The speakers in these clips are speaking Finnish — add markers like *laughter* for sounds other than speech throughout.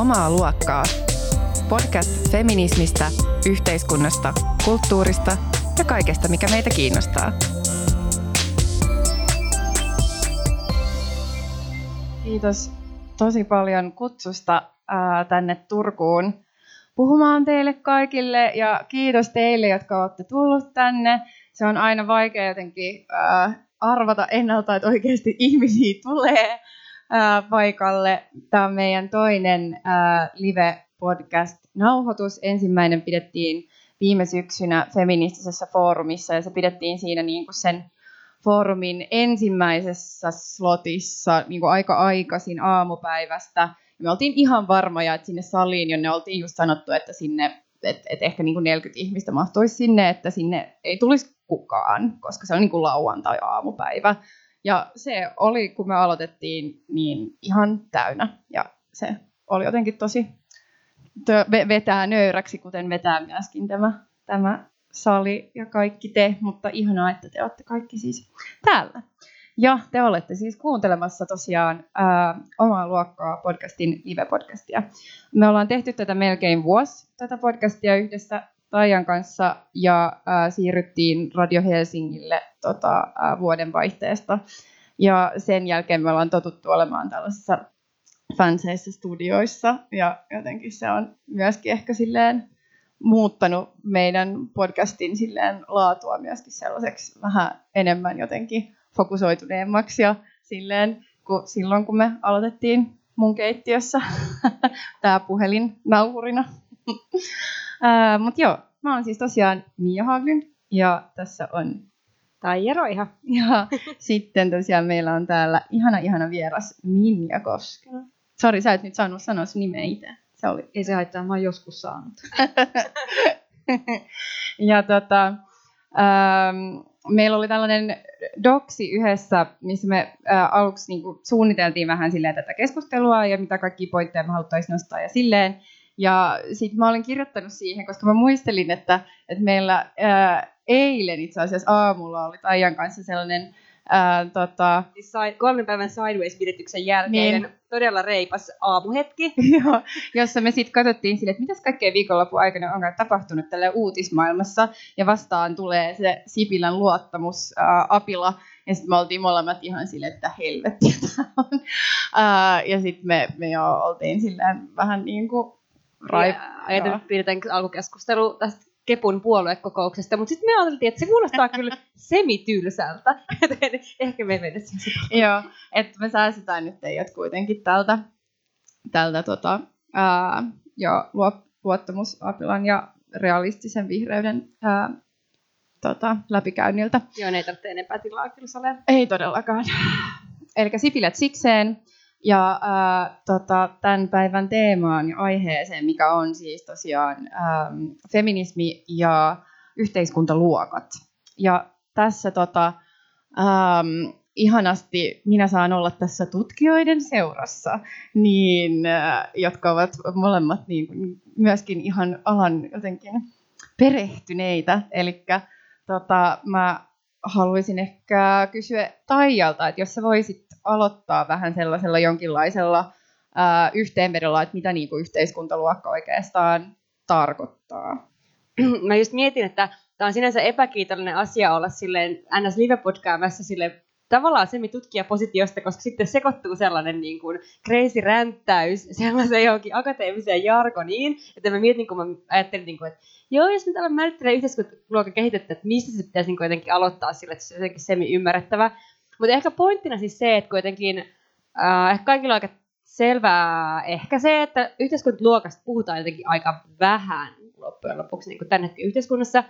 Omaa luokkaa. Podcast feminismistä, yhteiskunnasta, kulttuurista ja kaikesta, mikä meitä kiinnostaa. Kiitos tosi paljon kutsusta ää, tänne Turkuun puhumaan teille kaikille ja kiitos teille, jotka olette tullut tänne. Se on aina vaikea jotenkin ää, arvata ennalta, että oikeasti ihmisiä tulee paikalle. Tämä on meidän toinen live-podcast-nauhoitus. Ensimmäinen pidettiin viime syksynä feministisessä foorumissa ja se pidettiin siinä niin kuin sen foorumin ensimmäisessä slotissa niin kuin aika aikaisin aamupäivästä. Me oltiin ihan varmoja, että sinne saliin, jonne oltiin just sanottu, että sinne että et ehkä niin kuin 40 ihmistä mahtuisi sinne, että sinne ei tulisi kukaan, koska se on niin kuin lauantai-aamupäivä. Ja se oli, kun me aloitettiin, niin ihan täynnä. Ja se oli jotenkin tosi vetää nöyräksi, kuten vetää myöskin tämä, tämä sali ja kaikki te, mutta ihanaa, että te olette kaikki siis täällä. Ja te olette siis kuuntelemassa tosiaan ää, omaa luokkaa podcastin live-podcastia. Me ollaan tehty tätä melkein vuosi, tätä podcastia yhdessä Taijan kanssa, ja ää, siirryttiin Radio Helsingille tota, ää, vuoden vaihteesta. Ja sen jälkeen me ollaan totuttu olemaan tällaisissa fanseissa studioissa, ja jotenkin se on myöskin ehkä silleen muuttanut meidän podcastin silleen laatua myöskin sellaiseksi vähän enemmän jotenkin fokusoituneemmaksi ja silleen, kun silloin kun me aloitettiin mun keittiössä *laughs* tämä puhelin Mutta joo, mä oon siis tosiaan Mia Haglund ja tässä on Taija Roiha. Ja *laughs* sitten tosiaan meillä on täällä ihana ihana vieras Minja Koskela. Sori, sä et nyt saanut sanoa sun nimeä itse. Se oli. Ei se haittaa, mä oon joskus saanut. *laughs* ja tota, ähm, meillä oli tällainen doksi yhdessä, missä me äh, aluksi niin kuin, suunniteltiin vähän silleen tätä keskustelua ja mitä kaikki pointteja me haluttaisiin nostaa ja silleen. Ja sitten mä olin kirjoittanut siihen, koska mä muistelin, että, että meillä äh, eilen itse asiassa aamulla oli Taijan kanssa sellainen Ää, tota... Siis kolmen päivän Sideways-pidetyksen jälkeen niin. todella reipas aamuhetki. *laughs* Joo, jossa me sitten katsottiin sille, että mitäs kaikkea viikonlopun aikana on tapahtunut tälle uutismaailmassa. Ja vastaan tulee se Sipilän luottamus ää, Apila. Ja sitten me oltiin molemmat ihan silleen, että helvettiä tämä on. Ää, ja sitten me, me jo oltiin silleen vähän niin kuin Raip, ajateltiin, että pidetään alkukeskustelu tästä Kepun puoluekokouksesta, mutta sitten me ajateltiin, että se kuulostaa kyllä *laughs* semitylsältä, *laughs* joten ehkä me mennä Joo, että me säästetään nyt teidät kuitenkin tältä, tältä tota, ää, jo luottamusapilan ja realistisen vihreyden ää, tota, läpikäynniltä. Joo, ne ei tarvitse enempää tilaa kyllä Ei todellakaan. Eli Sipilät sikseen. Ja äh, tota, tämän päivän teemaan ja aiheeseen, mikä on siis tosiaan ähm, feminismi ja yhteiskuntaluokat. Ja tässä tota, ähm, ihanasti minä saan olla tässä tutkijoiden seurassa, niin, äh, jotka ovat molemmat niin, myöskin ihan alan jotenkin perehtyneitä. Eli tota, mä haluaisin ehkä kysyä Taijalta, että jos sä voisit aloittaa vähän sellaisella jonkinlaisella ää, yhteenvedolla, että mitä niin kuin yhteiskuntaluokka oikeastaan tarkoittaa. Mä just mietin, että tämä on sinänsä epäkiitollinen asia olla silleen ns. live sille tavallaan semi-tutkijapositiosta, koska sitten sekoittuu sellainen niin kuin crazy ränttäys sellaiseen johonkin akateemiseen jargoniin, että mä mietin, kun mä ajattelin, niin kuin, että joo, jos nyt aloin määrittelee yhteiskuntaluokan kehitettä, että mistä se pitäisi niin jotenkin aloittaa sille, että se on jotenkin semi-ymmärrettävä, mutta ehkä pointtina siis se, että kuitenkin äh, ehkä kaikilla on aika selvää ehkä se, että yhteiskuntaluokasta puhutaan jotenkin aika vähän loppujen lopuksi niin hetken yhteiskunnassa.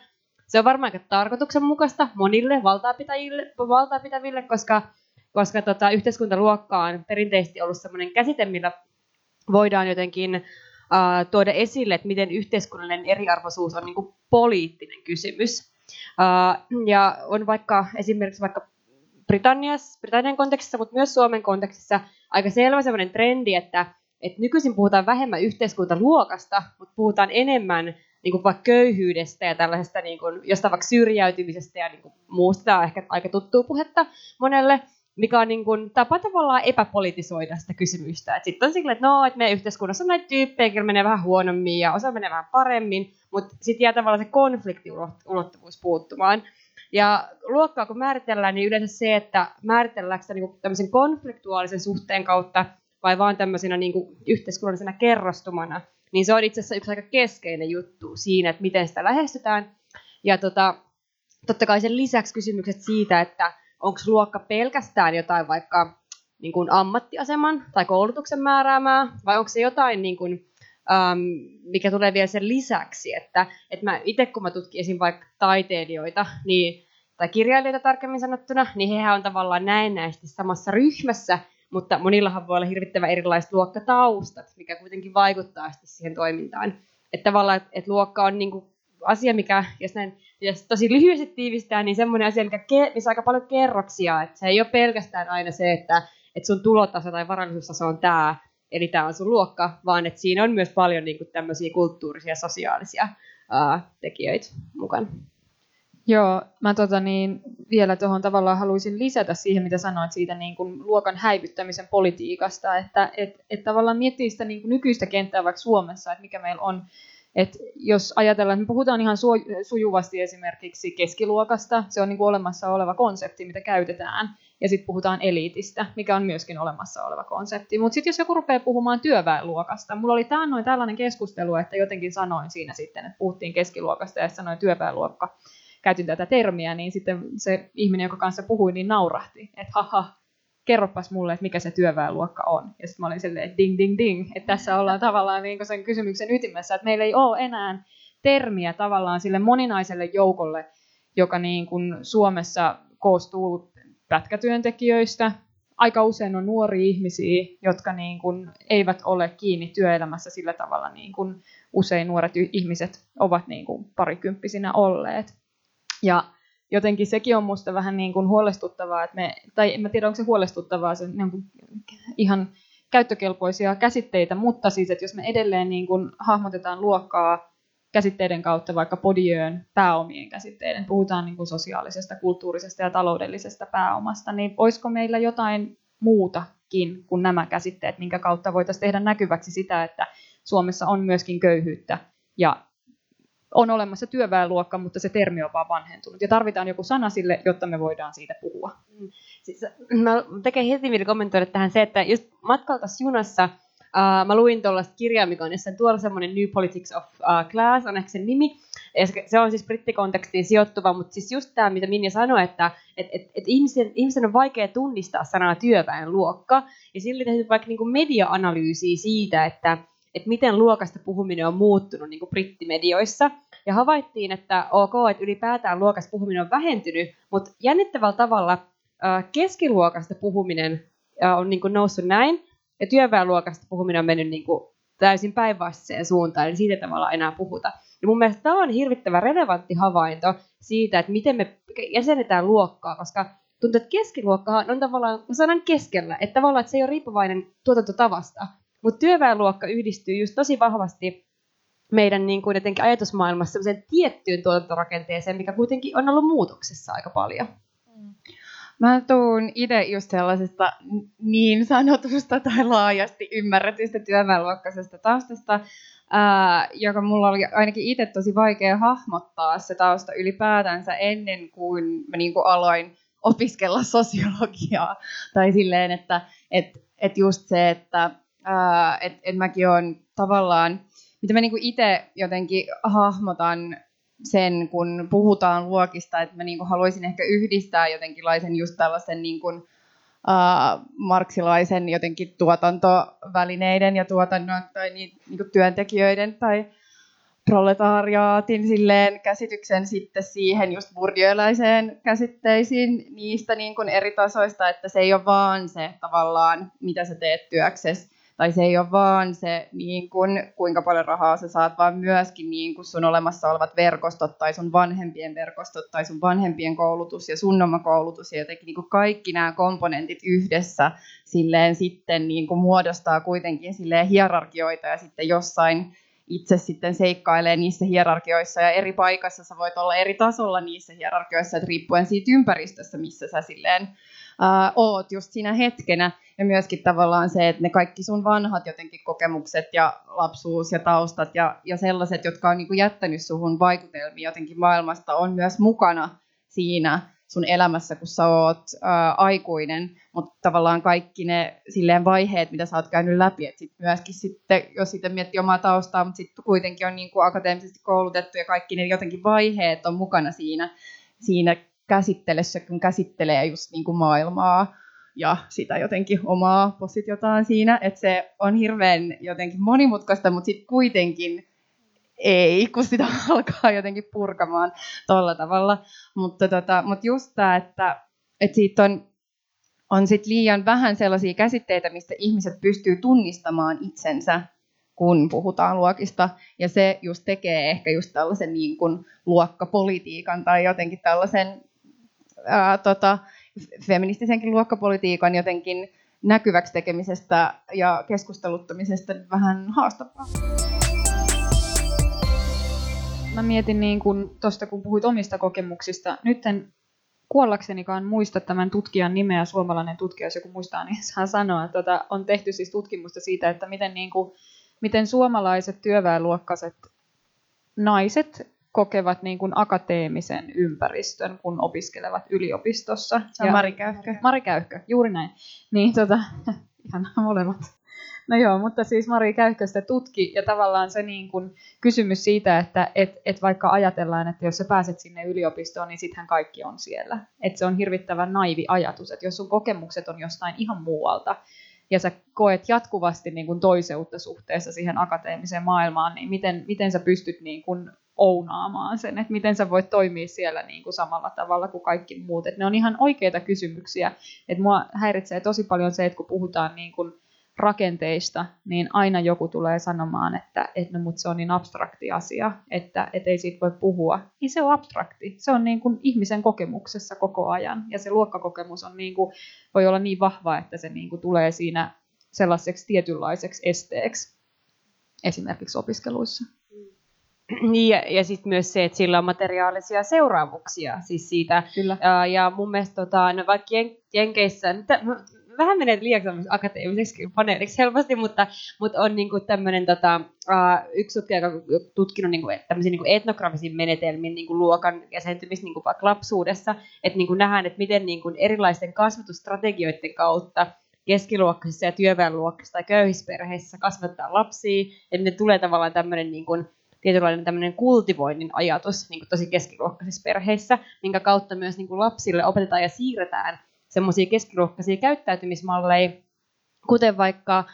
Se on varmaan aika tarkoituksenmukaista monille valtaapitäville, valtaapitäville koska, koska tota, yhteiskuntaluokka on perinteisesti ollut sellainen käsite, millä voidaan jotenkin uh, tuoda esille, että miten yhteiskunnallinen eriarvoisuus on niin kuin poliittinen kysymys. Uh, ja on vaikka esimerkiksi vaikka Britanniassa, Britannian kontekstissa, mutta myös Suomen kontekstissa aika selvä sellainen trendi, että, että nykyisin puhutaan vähemmän yhteiskuntaluokasta, mutta puhutaan enemmän niin kuin vaikka köyhyydestä ja tällaisesta niin kuin, jostain vaikka syrjäytymisestä ja niin kuin muusta. Tämä on ehkä aika tuttua puhetta monelle. mikä on niin kuin, tapa tavallaan epäpolitisoida sitä kysymystä. Sitten on silleen, että no, että meidän yhteiskunnassa on näitä tyyppejä, menee vähän huonommin ja osa menee vähän paremmin, mutta sitten jää tavallaan se konfliktiulottuvuus puuttumaan. Ja luokkaa kun määritellään, niin yleensä se, että määritelläänkö sitä niin tämmöisen konfliktuaalisen suhteen kautta vai vaan tämmöisenä niin kuin yhteiskunnallisena kerrostumana, niin se on itse asiassa yksi aika keskeinen juttu siinä, että miten sitä lähestytään. Ja tota, totta kai sen lisäksi kysymykset siitä, että onko luokka pelkästään jotain vaikka niin kuin ammattiaseman tai koulutuksen määräämää, vai onko se jotain, niin kuin, ähm, mikä tulee vielä sen lisäksi, että, että mä itse kun mä tutkin esim. vaikka taiteilijoita, niin, tai kirjailijoita tarkemmin sanottuna, niin hehän on tavallaan näennäisesti samassa ryhmässä, mutta monillahan voi olla hirvittävän erilaiset luokkataustat, mikä kuitenkin vaikuttaa sitten siihen toimintaan. Että tavallaan, että, että luokka on niin kuin asia, mikä, jos näin jos tosi lyhyesti tiivistää, niin semmoinen asia, mikä ke, missä on aika paljon kerroksia, että se ei ole pelkästään aina se, että, että sun tulotaso tai varallisuustaso on tämä, eli tämä on sun luokka, vaan että siinä on myös paljon niin kuin, tämmöisiä kulttuurisia ja sosiaalisia ää, tekijöitä mukana. Joo, mä tota niin, vielä tuohon tavallaan haluaisin lisätä siihen, mitä sanoit siitä niin kuin luokan häivyttämisen politiikasta, että et, et tavallaan miettii sitä niin kuin nykyistä kenttää vaikka Suomessa, että mikä meillä on. Et jos ajatellaan, että me puhutaan ihan sujuvasti esimerkiksi keskiluokasta, se on niin kuin olemassa oleva konsepti, mitä käytetään, ja sitten puhutaan eliitistä, mikä on myöskin olemassa oleva konsepti. Mutta sitten jos joku rupeaa puhumaan työväenluokasta, mulla oli taannoin tällainen keskustelu, että jotenkin sanoin siinä sitten, että puhuttiin keskiluokasta ja sanoin työväenluokka, käytin tätä termiä, niin sitten se ihminen, joka kanssa puhui, niin naurahti, että haha, kerropas mulle, että mikä se työväenluokka on. Ja sitten mä olin silleen, että ding, ding, ding, että tässä ollaan tavallaan niin sen kysymyksen ytimessä, että meillä ei ole enää termiä tavallaan sille moninaiselle joukolle, joka niin kuin Suomessa koostuu pätkätyöntekijöistä. Aika usein on nuoria ihmisiä, jotka niin kuin eivät ole kiinni työelämässä sillä tavalla, niin kuin usein nuoret ihmiset ovat niin kuin parikymppisinä olleet. Ja jotenkin sekin on minusta vähän niin kuin huolestuttavaa, että me, tai en tiedä onko se huolestuttavaa, se niin kuin ihan käyttökelpoisia käsitteitä, mutta siis, että jos me edelleen niin kuin hahmotetaan luokkaa käsitteiden kautta, vaikka podiöön pääomien käsitteiden, puhutaan niin kuin sosiaalisesta, kulttuurisesta ja taloudellisesta pääomasta, niin olisiko meillä jotain muutakin kuin nämä käsitteet, minkä kautta voitaisiin tehdä näkyväksi sitä, että Suomessa on myöskin köyhyyttä ja on olemassa työväenluokka, mutta se termi on vaan vanhentunut. Ja tarvitaan joku sana sille, jotta me voidaan siitä puhua. Mm. Siis, mä tekee heti vielä kommentoida tähän se, että just matkalta junassa uh, mä luin tuollaista kirjaa, mikä on jossain tuolla semmoinen New Politics of uh, Class, on ehkä sen nimi. Ja se on siis brittikontekstiin sijoittuva, mutta siis just tämä, mitä Minja sanoi, että et, et, et ihmisen, ihmisen on vaikea tunnistaa sanaa työväenluokka, ja sillä tehty vaikka niinku media-analyysiä siitä, että että miten luokasta puhuminen on muuttunut niin kuin brittimedioissa. Ja havaittiin, että ok, että ylipäätään luokasta puhuminen on vähentynyt, mutta jännittävällä tavalla keskiluokasta puhuminen on niin kuin noussut näin, ja työväenluokasta puhuminen on mennyt niin kuin täysin päinvastaiseen suuntaan, eli siitä tavalla enää puhuta. Ja mun mielestä tämä on hirvittävän relevantti havainto siitä, että miten me jäsenetään luokkaa, koska tuntuu, että keskiluokka on tavallaan sanan keskellä, että tavallaan että se ei ole riippuvainen tuotantotavasta, mutta työväenluokka yhdistyy just tosi vahvasti meidän niin kuin jotenkin ajatusmaailmassa sellaiseen tiettyyn tuotantorakenteeseen, mikä kuitenkin on ollut muutoksessa aika paljon. Mm. Mä tuun itse just sellaisesta niin sanotusta tai laajasti ymmärretystä työväenluokkaisesta taustasta, ää, joka mulla oli ainakin itse tosi vaikea hahmottaa se tausta ylipäätänsä ennen kuin mä niin kuin aloin opiskella sosiologiaa. Tai silleen, että et, et just se, että että et mäkin olen tavallaan, mitä mä niinku itse jotenkin hahmotan sen, kun puhutaan luokista, että mä niinku haluaisin ehkä yhdistää jotenkinlaisen just tällaisen niinku, uh, marksilaisen jotenkin tuotantovälineiden ja tuotannon tai niin, niinku työntekijöiden tai proletariaatin silleen käsityksen sitten siihen just burdioilaiseen käsitteisiin niistä niin kuin eri tasoista, että se ei ole vaan se tavallaan, mitä sä teet työksesi, tai se ei ole vaan se, niin kun, kuinka paljon rahaa sä saat, vaan myöskin niin kun sun olemassa olevat verkostot tai sun vanhempien verkostot tai sun vanhempien koulutus ja sun oma koulutus ja jotenkin niin kaikki nämä komponentit yhdessä silleen sitten niin muodostaa kuitenkin silleen hierarkioita ja sitten jossain itse sitten seikkailee niissä hierarkioissa ja eri paikassa sä voit olla eri tasolla niissä hierarkioissa, että riippuen siitä ympäristössä, missä sä silleen ää, oot just siinä hetkenä. Ja myöskin tavallaan se, että ne kaikki sun vanhat jotenkin kokemukset ja lapsuus ja taustat ja, ja sellaiset, jotka on niin kuin jättänyt suhun vaikutelmia jotenkin maailmasta, on myös mukana siinä sun elämässä, kun sä oot ää, aikuinen, mutta tavallaan kaikki ne silleen vaiheet, mitä sä oot käynyt läpi, että sit myöskin sitten, jos sitten miettii omaa taustaa, mutta sitten kuitenkin on niin kuin akateemisesti koulutettu ja kaikki ne jotenkin vaiheet on mukana siinä, siinä käsittelyssä, kun käsittelee just niin kuin maailmaa ja sitä jotenkin omaa positiotaan siinä, että se on hirveän jotenkin monimutkaista, mutta sitten kuitenkin ei, kun sitä *laughs* alkaa jotenkin purkamaan tuolla tavalla. Mutta, tota, mutta just tämä, että, että siitä on, on sit liian vähän sellaisia käsitteitä, mistä ihmiset pystyy tunnistamaan itsensä, kun puhutaan luokista. Ja se just tekee ehkä just tällaisen niin kuin luokkapolitiikan tai jotenkin tällaisen ää, tota, feministisenkin luokkapolitiikan jotenkin näkyväksi tekemisestä ja keskusteluttamisesta vähän haastavaa. Mä mietin niin kun, tosta, kun puhuit omista kokemuksista. Nyt en kuollaksenikaan muista tämän tutkijan nimeä, suomalainen tutkija, jos joku muistaa, niin *laughs* saa sanoa. Tota, on tehty siis tutkimusta siitä, että miten, niin kuin, miten suomalaiset työväenluokkaiset naiset kokevat niin kuin akateemisen ympäristön, kun opiskelevat yliopistossa. Se on ja, Mari Käyhkö. Mari Käyhkö, juuri näin. Niin, tota, *laughs* ihan molemmat. No joo, mutta siis Mari Käyhkö sitä tutki, ja tavallaan se niin kuin kysymys siitä, että et, et vaikka ajatellaan, että jos sä pääset sinne yliopistoon, niin sittenhän kaikki on siellä. Että se on hirvittävän naivi ajatus, että jos sun kokemukset on jostain ihan muualta, ja sä koet jatkuvasti niin kuin toiseutta suhteessa siihen akateemiseen maailmaan, niin miten, miten sä pystyt niin kuin ounaamaan sen, että miten sä voit toimia siellä niin kuin samalla tavalla kuin kaikki muut. Että ne on ihan oikeita kysymyksiä. Että mua häiritsee tosi paljon se, että kun puhutaan niin kuin rakenteista, niin aina joku tulee sanomaan, että, että no, mutta se on niin abstrakti asia, että, että ei siitä voi puhua. Niin se on abstrakti. Se on niin kuin ihmisen kokemuksessa koko ajan. Ja se luokkakokemus on niin kuin, voi olla niin vahva, että se niin kuin tulee siinä sellaiseksi tietynlaiseksi esteeksi esimerkiksi opiskeluissa. *clears throat* Niin, ja, ja sitten myös se, että sillä on materiaalisia seuraamuksia siis siitä. Kyllä. Ja, ja mun mielestä tota, no vaikka jen, Jenkeissä, nyt, vähän menee liiaksi akateemiseksi paneeliksi helposti, mutta, mutta on niin tämmöinen tota, uh, yksi tutkija, joka on tutkinut niin kuin, tämmöisiä niin etnografisiin menetelmiin niin kuin luokan jäsentymistä niin kuin vaikka lapsuudessa, että niin kuin nähdään, että miten niin kuin erilaisten kasvatusstrategioiden kautta keskiluokkaisissa ja työväenluokkaisissa tai köyhissä perheissä kasvattaa lapsia, että ne tulee tavallaan tämmöinen niin kuin, tietynlainen tämmöinen kultivoinnin ajatus niin kuin tosi keskiluokkaisissa perheissä, minkä kautta myös niin kuin lapsille opetetaan ja siirretään semmoisia keskiluokkaisia käyttäytymismalleja, kuten vaikka,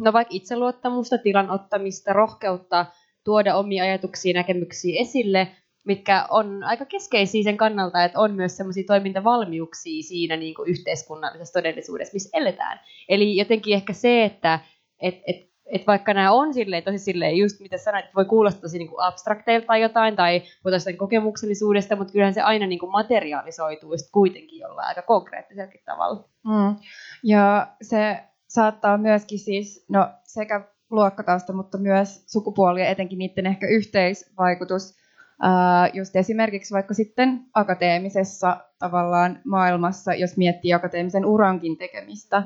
no vaikka itseluottamusta, tilan ottamista, rohkeutta tuoda omia ajatuksia ja näkemyksiä esille, mitkä on aika keskeisiä sen kannalta, että on myös semmoisia toimintavalmiuksia siinä niin kuin yhteiskunnallisessa todellisuudessa, missä eletään. Eli jotenkin ehkä se, että et, et että vaikka nämä on silleen, tosi silleen, just mitä sanoit, että voi kuulostaa tosi niin abstrakteilta tai jotain, tai puhutaan kokemuksellisuudesta, mutta kyllähän se aina niin kuin materialisoituu kuitenkin jollain aika konkreettisellakin tavalla. Mm. Ja se saattaa myöskin siis, no sekä luokkatausta, mutta myös sukupuoli ja etenkin niiden ehkä yhteisvaikutus, Uh, just esimerkiksi vaikka sitten akateemisessa tavallaan maailmassa, jos miettii akateemisen urankin tekemistä,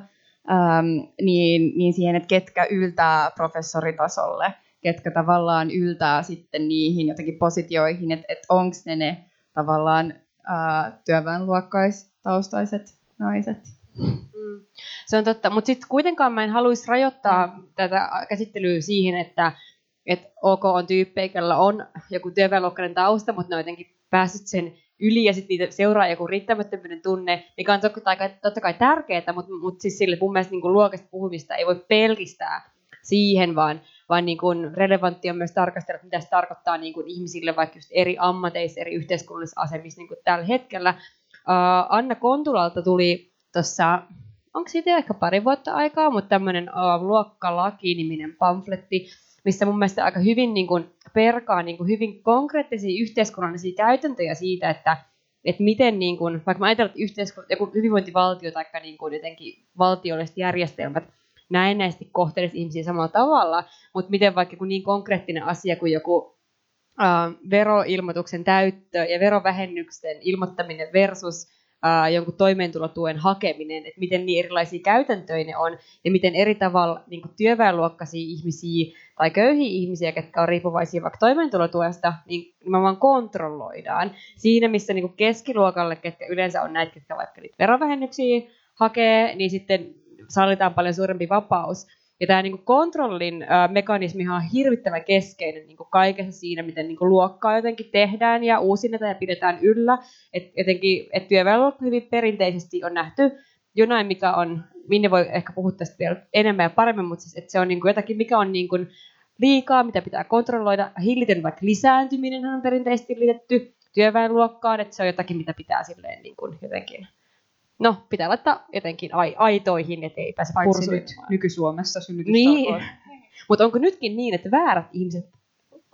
ähm, niin, niin siihen, että ketkä yltää professoritasolle, ketkä tavallaan yltää sitten niihin jotenkin positioihin, että, että onko ne ne tavallaan äh, työväenluokkaistaustaiset naiset. Mm. Se on totta, mutta sitten kuitenkaan mä en haluaisi rajoittaa tätä käsittelyä siihen, että et OK on tyyppejä, on joku työväenluokkainen tausta, mutta ne on jotenkin päässyt sen yli ja sitten niitä seuraa joku riittämättömyyden tunne, mikä on totta kai, totta kai tärkeää, mutta, mutta siis sille mun mielestä niin kuin luokasta puhumista ei voi pelkistää siihen, vaan, vaan niin kuin relevantti on myös tarkastella, mitä se tarkoittaa niin kuin ihmisille vaikka just eri ammateissa, eri yhteiskunnallisissa asemissa niin kuin tällä hetkellä. Uh, Anna Kontulalta tuli tuossa, onko siitä ehkä pari vuotta aikaa, mutta tämmöinen uh, luokkalaki-niminen pamfletti, missä mun mielestä aika hyvin niin kuin perkaa niin kuin hyvin konkreettisia yhteiskunnallisia käytäntöjä siitä, että, että miten, niin kuin, vaikka mä ajattelen, että yhteiskunta, joku hyvinvointivaltio tai niin kuin jotenkin valtiolliset järjestelmät, näennäisesti kohtelisi ihmisiä samalla tavalla, mutta miten vaikka kun niin konkreettinen asia kuin joku äh, veroilmoituksen täyttö ja verovähennyksen ilmoittaminen versus jonkun toimeentulotuen hakeminen, että miten niin erilaisia käytäntöjä ne on ja miten eri tavalla niin työväenluokkaisia ihmisiä tai köyhiä ihmisiä, jotka on riippuvaisia vaikka toimeentulotuesta, niin vaan kontrolloidaan. Siinä, missä niin keskiluokalle, ketkä yleensä on näitä, jotka vaikka niitä verovähennyksiä hakee, niin sitten sallitaan paljon suurempi vapaus. Ja tämä niin kontrollin mekanismi on hirvittävän keskeinen niin kaikessa siinä, miten niin luokkaa jotenkin tehdään ja uusinnetaan ja pidetään yllä. Et jotenkin, et hyvin perinteisesti on nähty jonain, mikä on, minne voi ehkä puhua tästä vielä enemmän ja paremmin, mutta siis, että se on niin kuin jotakin, mikä on niin kuin liikaa, mitä pitää kontrolloida. Hillitön vaikka lisääntyminen on perinteisesti liitetty työväenluokkaan, että se on jotakin, mitä pitää silleen niin kuin jotenkin no, pitää laittaa jotenkin ai, aitoihin, ettei pääse Paitsi nyt nyky-Suomessa Niin. Mutta onko nytkin niin, että väärät ihmiset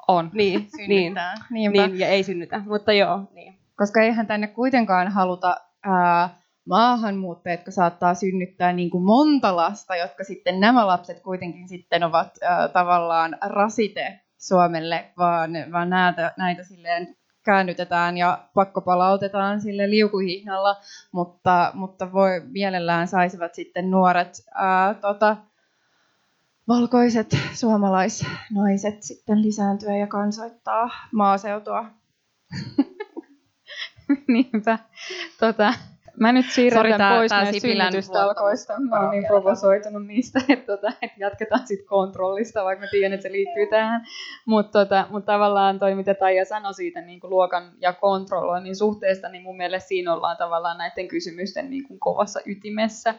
on? Niin, *laughs* niin, niin, ja ei synnytä, mutta joo. Niin. Koska eihän tänne kuitenkaan haluta ää, maahanmuuttajat, jotka saattaa synnyttää niin kuin monta lasta, jotka sitten nämä lapset kuitenkin sitten ovat ää, tavallaan rasite Suomelle, vaan, vaan näitä, näitä silleen käännytetään ja pakkopalautetaan sille liukuhihnalla, mutta, mutta voi mielellään saisivat sitten nuoret ää, tota, valkoiset suomalaisnaiset sitten lisääntyä ja kansoittaa maaseutua. *laughs* Niinpä. Tota, Mä nyt siirrän Sori, pois näistä synnytystalkoista. Mä oon niin provosoitunut niistä, *laughs* että, tota, että jatketaan sitten kontrollista, vaikka mä tiedän, että se liittyy tähän. Mutta tota, mut tavallaan toi, mitä Taija sanoi siitä niin kuin luokan ja kontrolloinnin suhteesta, niin mun mielestä siinä ollaan tavallaan näiden kysymysten niin kuin kovassa ytimessä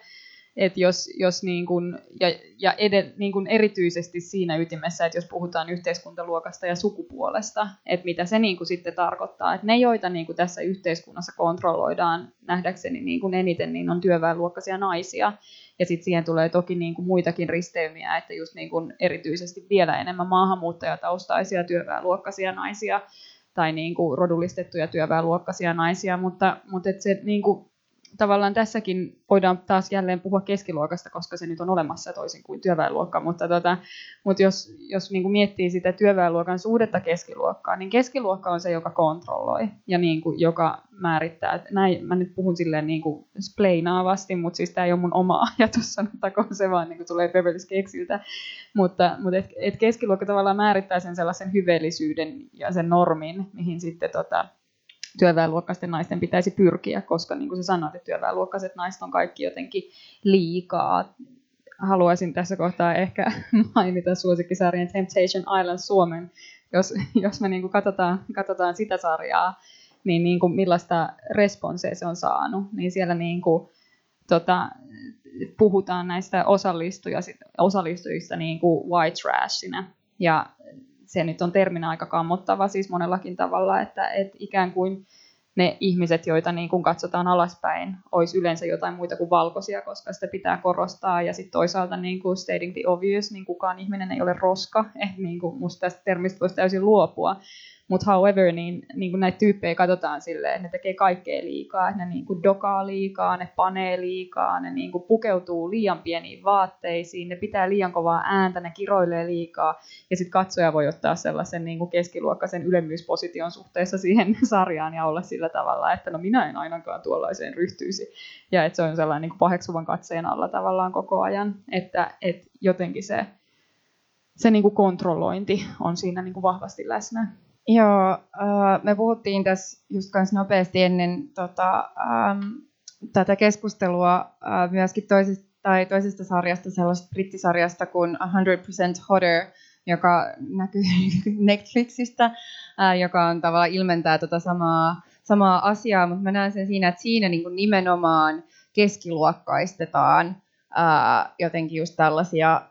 että jos, jos niin kun, ja, ja edel, niin kun erityisesti siinä ytimessä, että jos puhutaan yhteiskuntaluokasta ja sukupuolesta, että mitä se niin sitten tarkoittaa. Että ne, joita niin tässä yhteiskunnassa kontrolloidaan nähdäkseni niin eniten, niin on työväenluokkaisia naisia. Ja sitten siihen tulee toki niin muitakin risteymiä, että just niin erityisesti vielä enemmän maahanmuuttajataustaisia työväenluokkaisia naisia tai niin kuin rodullistettuja työväenluokkaisia naisia, mutta, mutta et se niin kuin tavallaan tässäkin voidaan taas jälleen puhua keskiluokasta, koska se nyt on olemassa toisin kuin työväenluokka, mutta, tota, mutta jos, jos niin kuin miettii sitä työväenluokan suhdetta keskiluokkaan, niin keskiluokka on se, joka kontrolloi ja niin kuin, joka määrittää. Että näin, mä nyt puhun silleen niin kuin spleinaavasti, mutta siis tämä ei ole mun oma *laughs* ajatus, sanottakoon se vaan niin kuin tulee Beverly Keksiltä, mutta, mutta et, et keskiluokka tavallaan määrittää sen sellaisen hyveellisyyden ja sen normin, mihin sitten tota, työväenluokkaisten naisten pitäisi pyrkiä, koska niin kuin sä sanoit, että työväenluokkaiset naiset on kaikki jotenkin liikaa. Haluaisin tässä kohtaa ehkä *laughs* mainita suosikkisarjan Temptation Island Suomen, jos, jos me niin kuin katsotaan, katsotaan sitä sarjaa, niin, niin kuin millaista responsea se on saanut, niin siellä niin kuin, tota, puhutaan näistä osallistujista niin kuin white trashina. Ja se nyt on terminä aika kammottava siis monellakin tavalla, että, että ikään kuin ne ihmiset, joita niin kuin katsotaan alaspäin, olisi yleensä jotain muita kuin valkoisia, koska sitä pitää korostaa. Ja sitten toisaalta niin kuin stating the obvious, niin kukaan ihminen ei ole roska. Eh, niin kuin musta tästä termistä voisi täysin luopua. Mutta however, niin, niin kuin näitä tyyppejä katsotaan silleen, että ne tekee kaikkea liikaa, että ne niin kuin dokaa liikaa, ne panee liikaa, ne niin kuin pukeutuu liian pieniin vaatteisiin, ne pitää liian kovaa ääntä, ne kiroilee liikaa, ja sitten katsoja voi ottaa sellaisen niin kuin keskiluokkaisen ylemmyysposition suhteessa siihen *laughs* sarjaan ja olla sillä tavalla, että no minä en ainakaan tuollaiseen ryhtyisi, ja että se on sellainen niin kuin paheksuvan katseen alla tavallaan koko ajan, että, että jotenkin se, se niin kuin kontrollointi on siinä niin kuin vahvasti läsnä. Joo, äh, me puhuttiin tässä just kanssa nopeasti ennen tota, ähm, tätä keskustelua äh, myöskin toisesta, tai toisesta sarjasta, sellaisesta brittisarjasta kuin 100% Hotter, joka näkyy *laughs* Netflixistä, äh, joka on tavallaan ilmentää tota samaa, samaa asiaa, mutta mä näen sen siinä, että siinä niin kuin nimenomaan keskiluokkaistetaan ää, jotenkin just tällaisia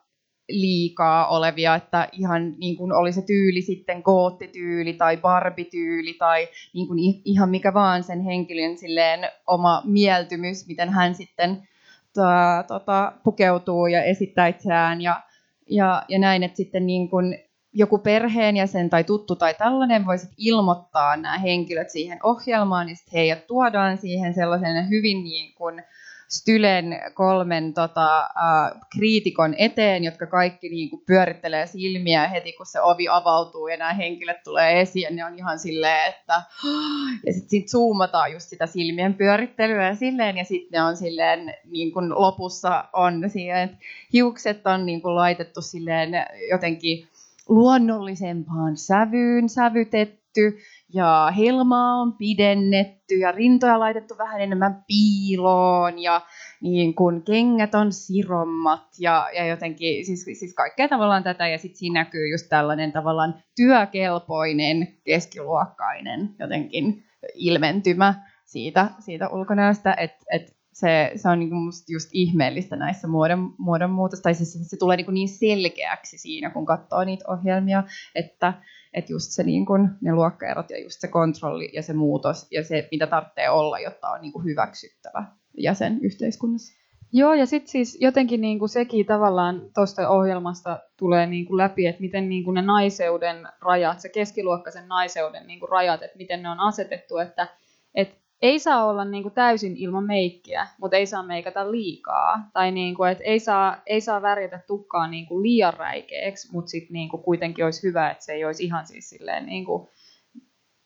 liikaa olevia, että ihan niin kuin oli se tyyli sitten koottityyli tai barbityyli tai niin kuin ihan mikä vaan sen henkilön silleen oma mieltymys, miten hän sitten ta, tota, pukeutuu ja esittää itseään ja, ja, ja näin, että sitten niin kuin joku perheenjäsen tai tuttu tai tällainen voisi ilmoittaa nämä henkilöt siihen ohjelmaan, niin sitten heidät tuodaan siihen sellaisen hyvin niin kuin, Stylen kolmen tota, äh, kriitikon eteen, jotka kaikki niin kuin, pyörittelee silmiä heti, kun se ovi avautuu ja nämä henkilöt tulee esiin. Ja ne on ihan silleen, että... *gasps* Ja sitten sit zoomataan just sitä silmien pyörittelyä ja silleen, ja sitten ne on silleen, niin kuin lopussa on siihen, että hiukset on niin kuin, laitettu silleen jotenkin luonnollisempaan sävyyn sävytetty ja helmaa on pidennetty ja rintoja laitettu vähän enemmän piiloon ja niin kun kengät on sirommat ja, ja jotenkin siis, siis kaikkea tavallaan tätä ja sitten siinä näkyy just tällainen tavallaan työkelpoinen keskiluokkainen jotenkin ilmentymä siitä, siitä ulkonäöstä, että et se, se on niin kuin musta just ihmeellistä näissä muodon, muodonmuutossa, tai siis se, se tulee niin, niin selkeäksi siinä, kun katsoo niitä ohjelmia, että, että just se niin kuin, ne luokkaerot ja just se kontrolli ja se muutos ja se, mitä tarvitsee olla, jotta on niin kuin hyväksyttävä jäsen yhteiskunnassa. Joo, ja sitten siis jotenkin niin sekin tavallaan tuosta ohjelmasta tulee niin läpi, että miten niin ne naiseuden rajat, se keskiluokkaisen naiseuden niin rajat, että miten ne on asetettu, että, että ei saa olla niin kuin täysin ilman meikkiä, mutta ei saa meikata liikaa. Tai niin kuin, että ei saa, ei saa värjätä tukkaa niin kuin liian räikeäksi, mutta sitten niin kuin kuitenkin olisi hyvä, että se ei olisi ihan siis silleen niin kuin,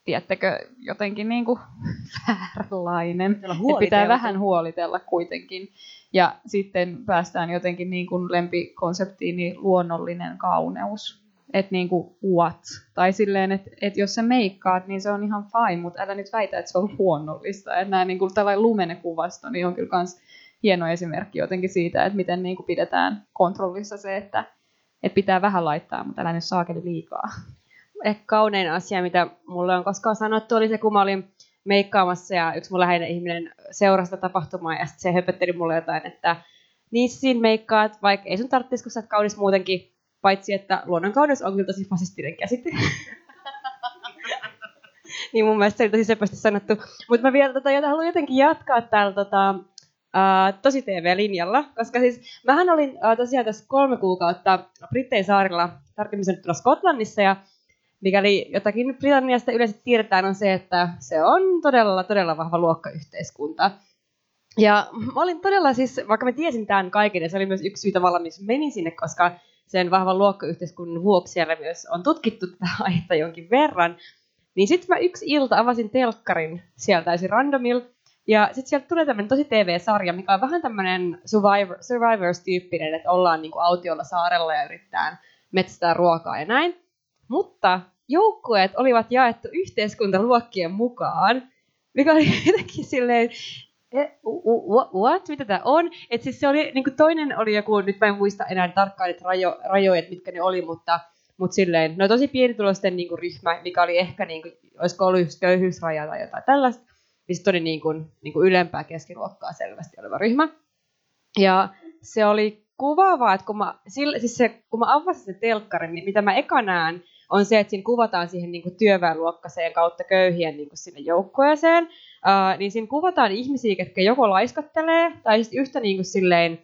tiedättekö, jotenkin niin kuin vääränlainen. Pitää vähän huolitella kuitenkin. Ja sitten päästään jotenkin niin kuin lempikonseptiin, niin luonnollinen kauneus että niinku what. Tai silleen, että et jos sä meikkaat, niin se on ihan fine, mutta älä nyt väitä, että se on huonollista. Että nämä niinku, tällainen lumenekuvasto niin on kyllä kans hieno esimerkki jotenkin siitä, että miten niinku pidetään kontrollissa se, että et pitää vähän laittaa, mutta älä nyt saakeli liikaa. Ehkä kaunein asia, mitä mulle on koskaan sanottu, oli se, kun mä olin meikkaamassa ja yksi mun läheinen ihminen seurasta tapahtumaa ja sitten se höpötteli mulle jotain, että niin siinä meikkaat, vaikka ei sun tarvitsisi, kun sä oot kaunis muutenkin, Paitsi, että luonnonkauneus on kyllä tosi fasistinen käsite. *laughs* niin mun mielestä se oli tosi sepästi sanottu. Mutta mä vielä tota, haluan jotenkin jatkaa täällä tota, Uh, tosi TV-linjalla, koska siis mähän olin uh, tosiaan tässä kolme kuukautta Brittein saarilla, tarkemmin sanottuna Skotlannissa, ja mikäli jotakin Britanniasta yleensä tiedetään on se, että se on todella, todella vahva luokkayhteiskunta. Ja mä olin todella siis, vaikka mä tiesin tämän kaiken, ja se oli myös yksi syy tavallaan, missä menin sinne, koska sen vahvan luokkayhteiskunnan vuoksi siellä myös on tutkittu tätä *laughs* aihetta jonkin verran. Niin sitten mä yksi ilta avasin telkkarin sieltä täysin randomilla, ja sitten sieltä tulee tämmöinen tosi TV-sarja, mikä on vähän tämmöinen Survivor, Survivors-tyyppinen, että ollaan niinku autiolla saarella ja yritetään metsästää ruokaa ja näin. Mutta joukkueet olivat jaettu yhteiskuntaluokkien mukaan, mikä oli *laughs* jotenkin silleen what, mitä tämä on? Et siis se oli, niin kuin toinen oli joku, nyt mä en muista enää tarkkaan että rajo, rajoja, mitkä ne oli, mutta, mutta silleen, no tosi pienitulosten niin kuin, ryhmä, mikä oli ehkä, niin kuin, olisiko ollut just köyhyysraja tai jotain tällaista, niin sitten oli niin kuin, niin kuin ylempää keskiluokkaa selvästi oleva ryhmä. Ja se oli kuvaavaa, että kun mä, sille, siis se, kun mä avasin sen telkkarin, niin mitä mä eka näen, on se, että siinä kuvataan siihen niin kuin työväenluokkaiseen kautta köyhien niin kuin sinne joukkueeseen, uh, niin siinä kuvataan ihmisiä, jotka joko laiskottelee, tai sitten yhtä niin kuin silleen,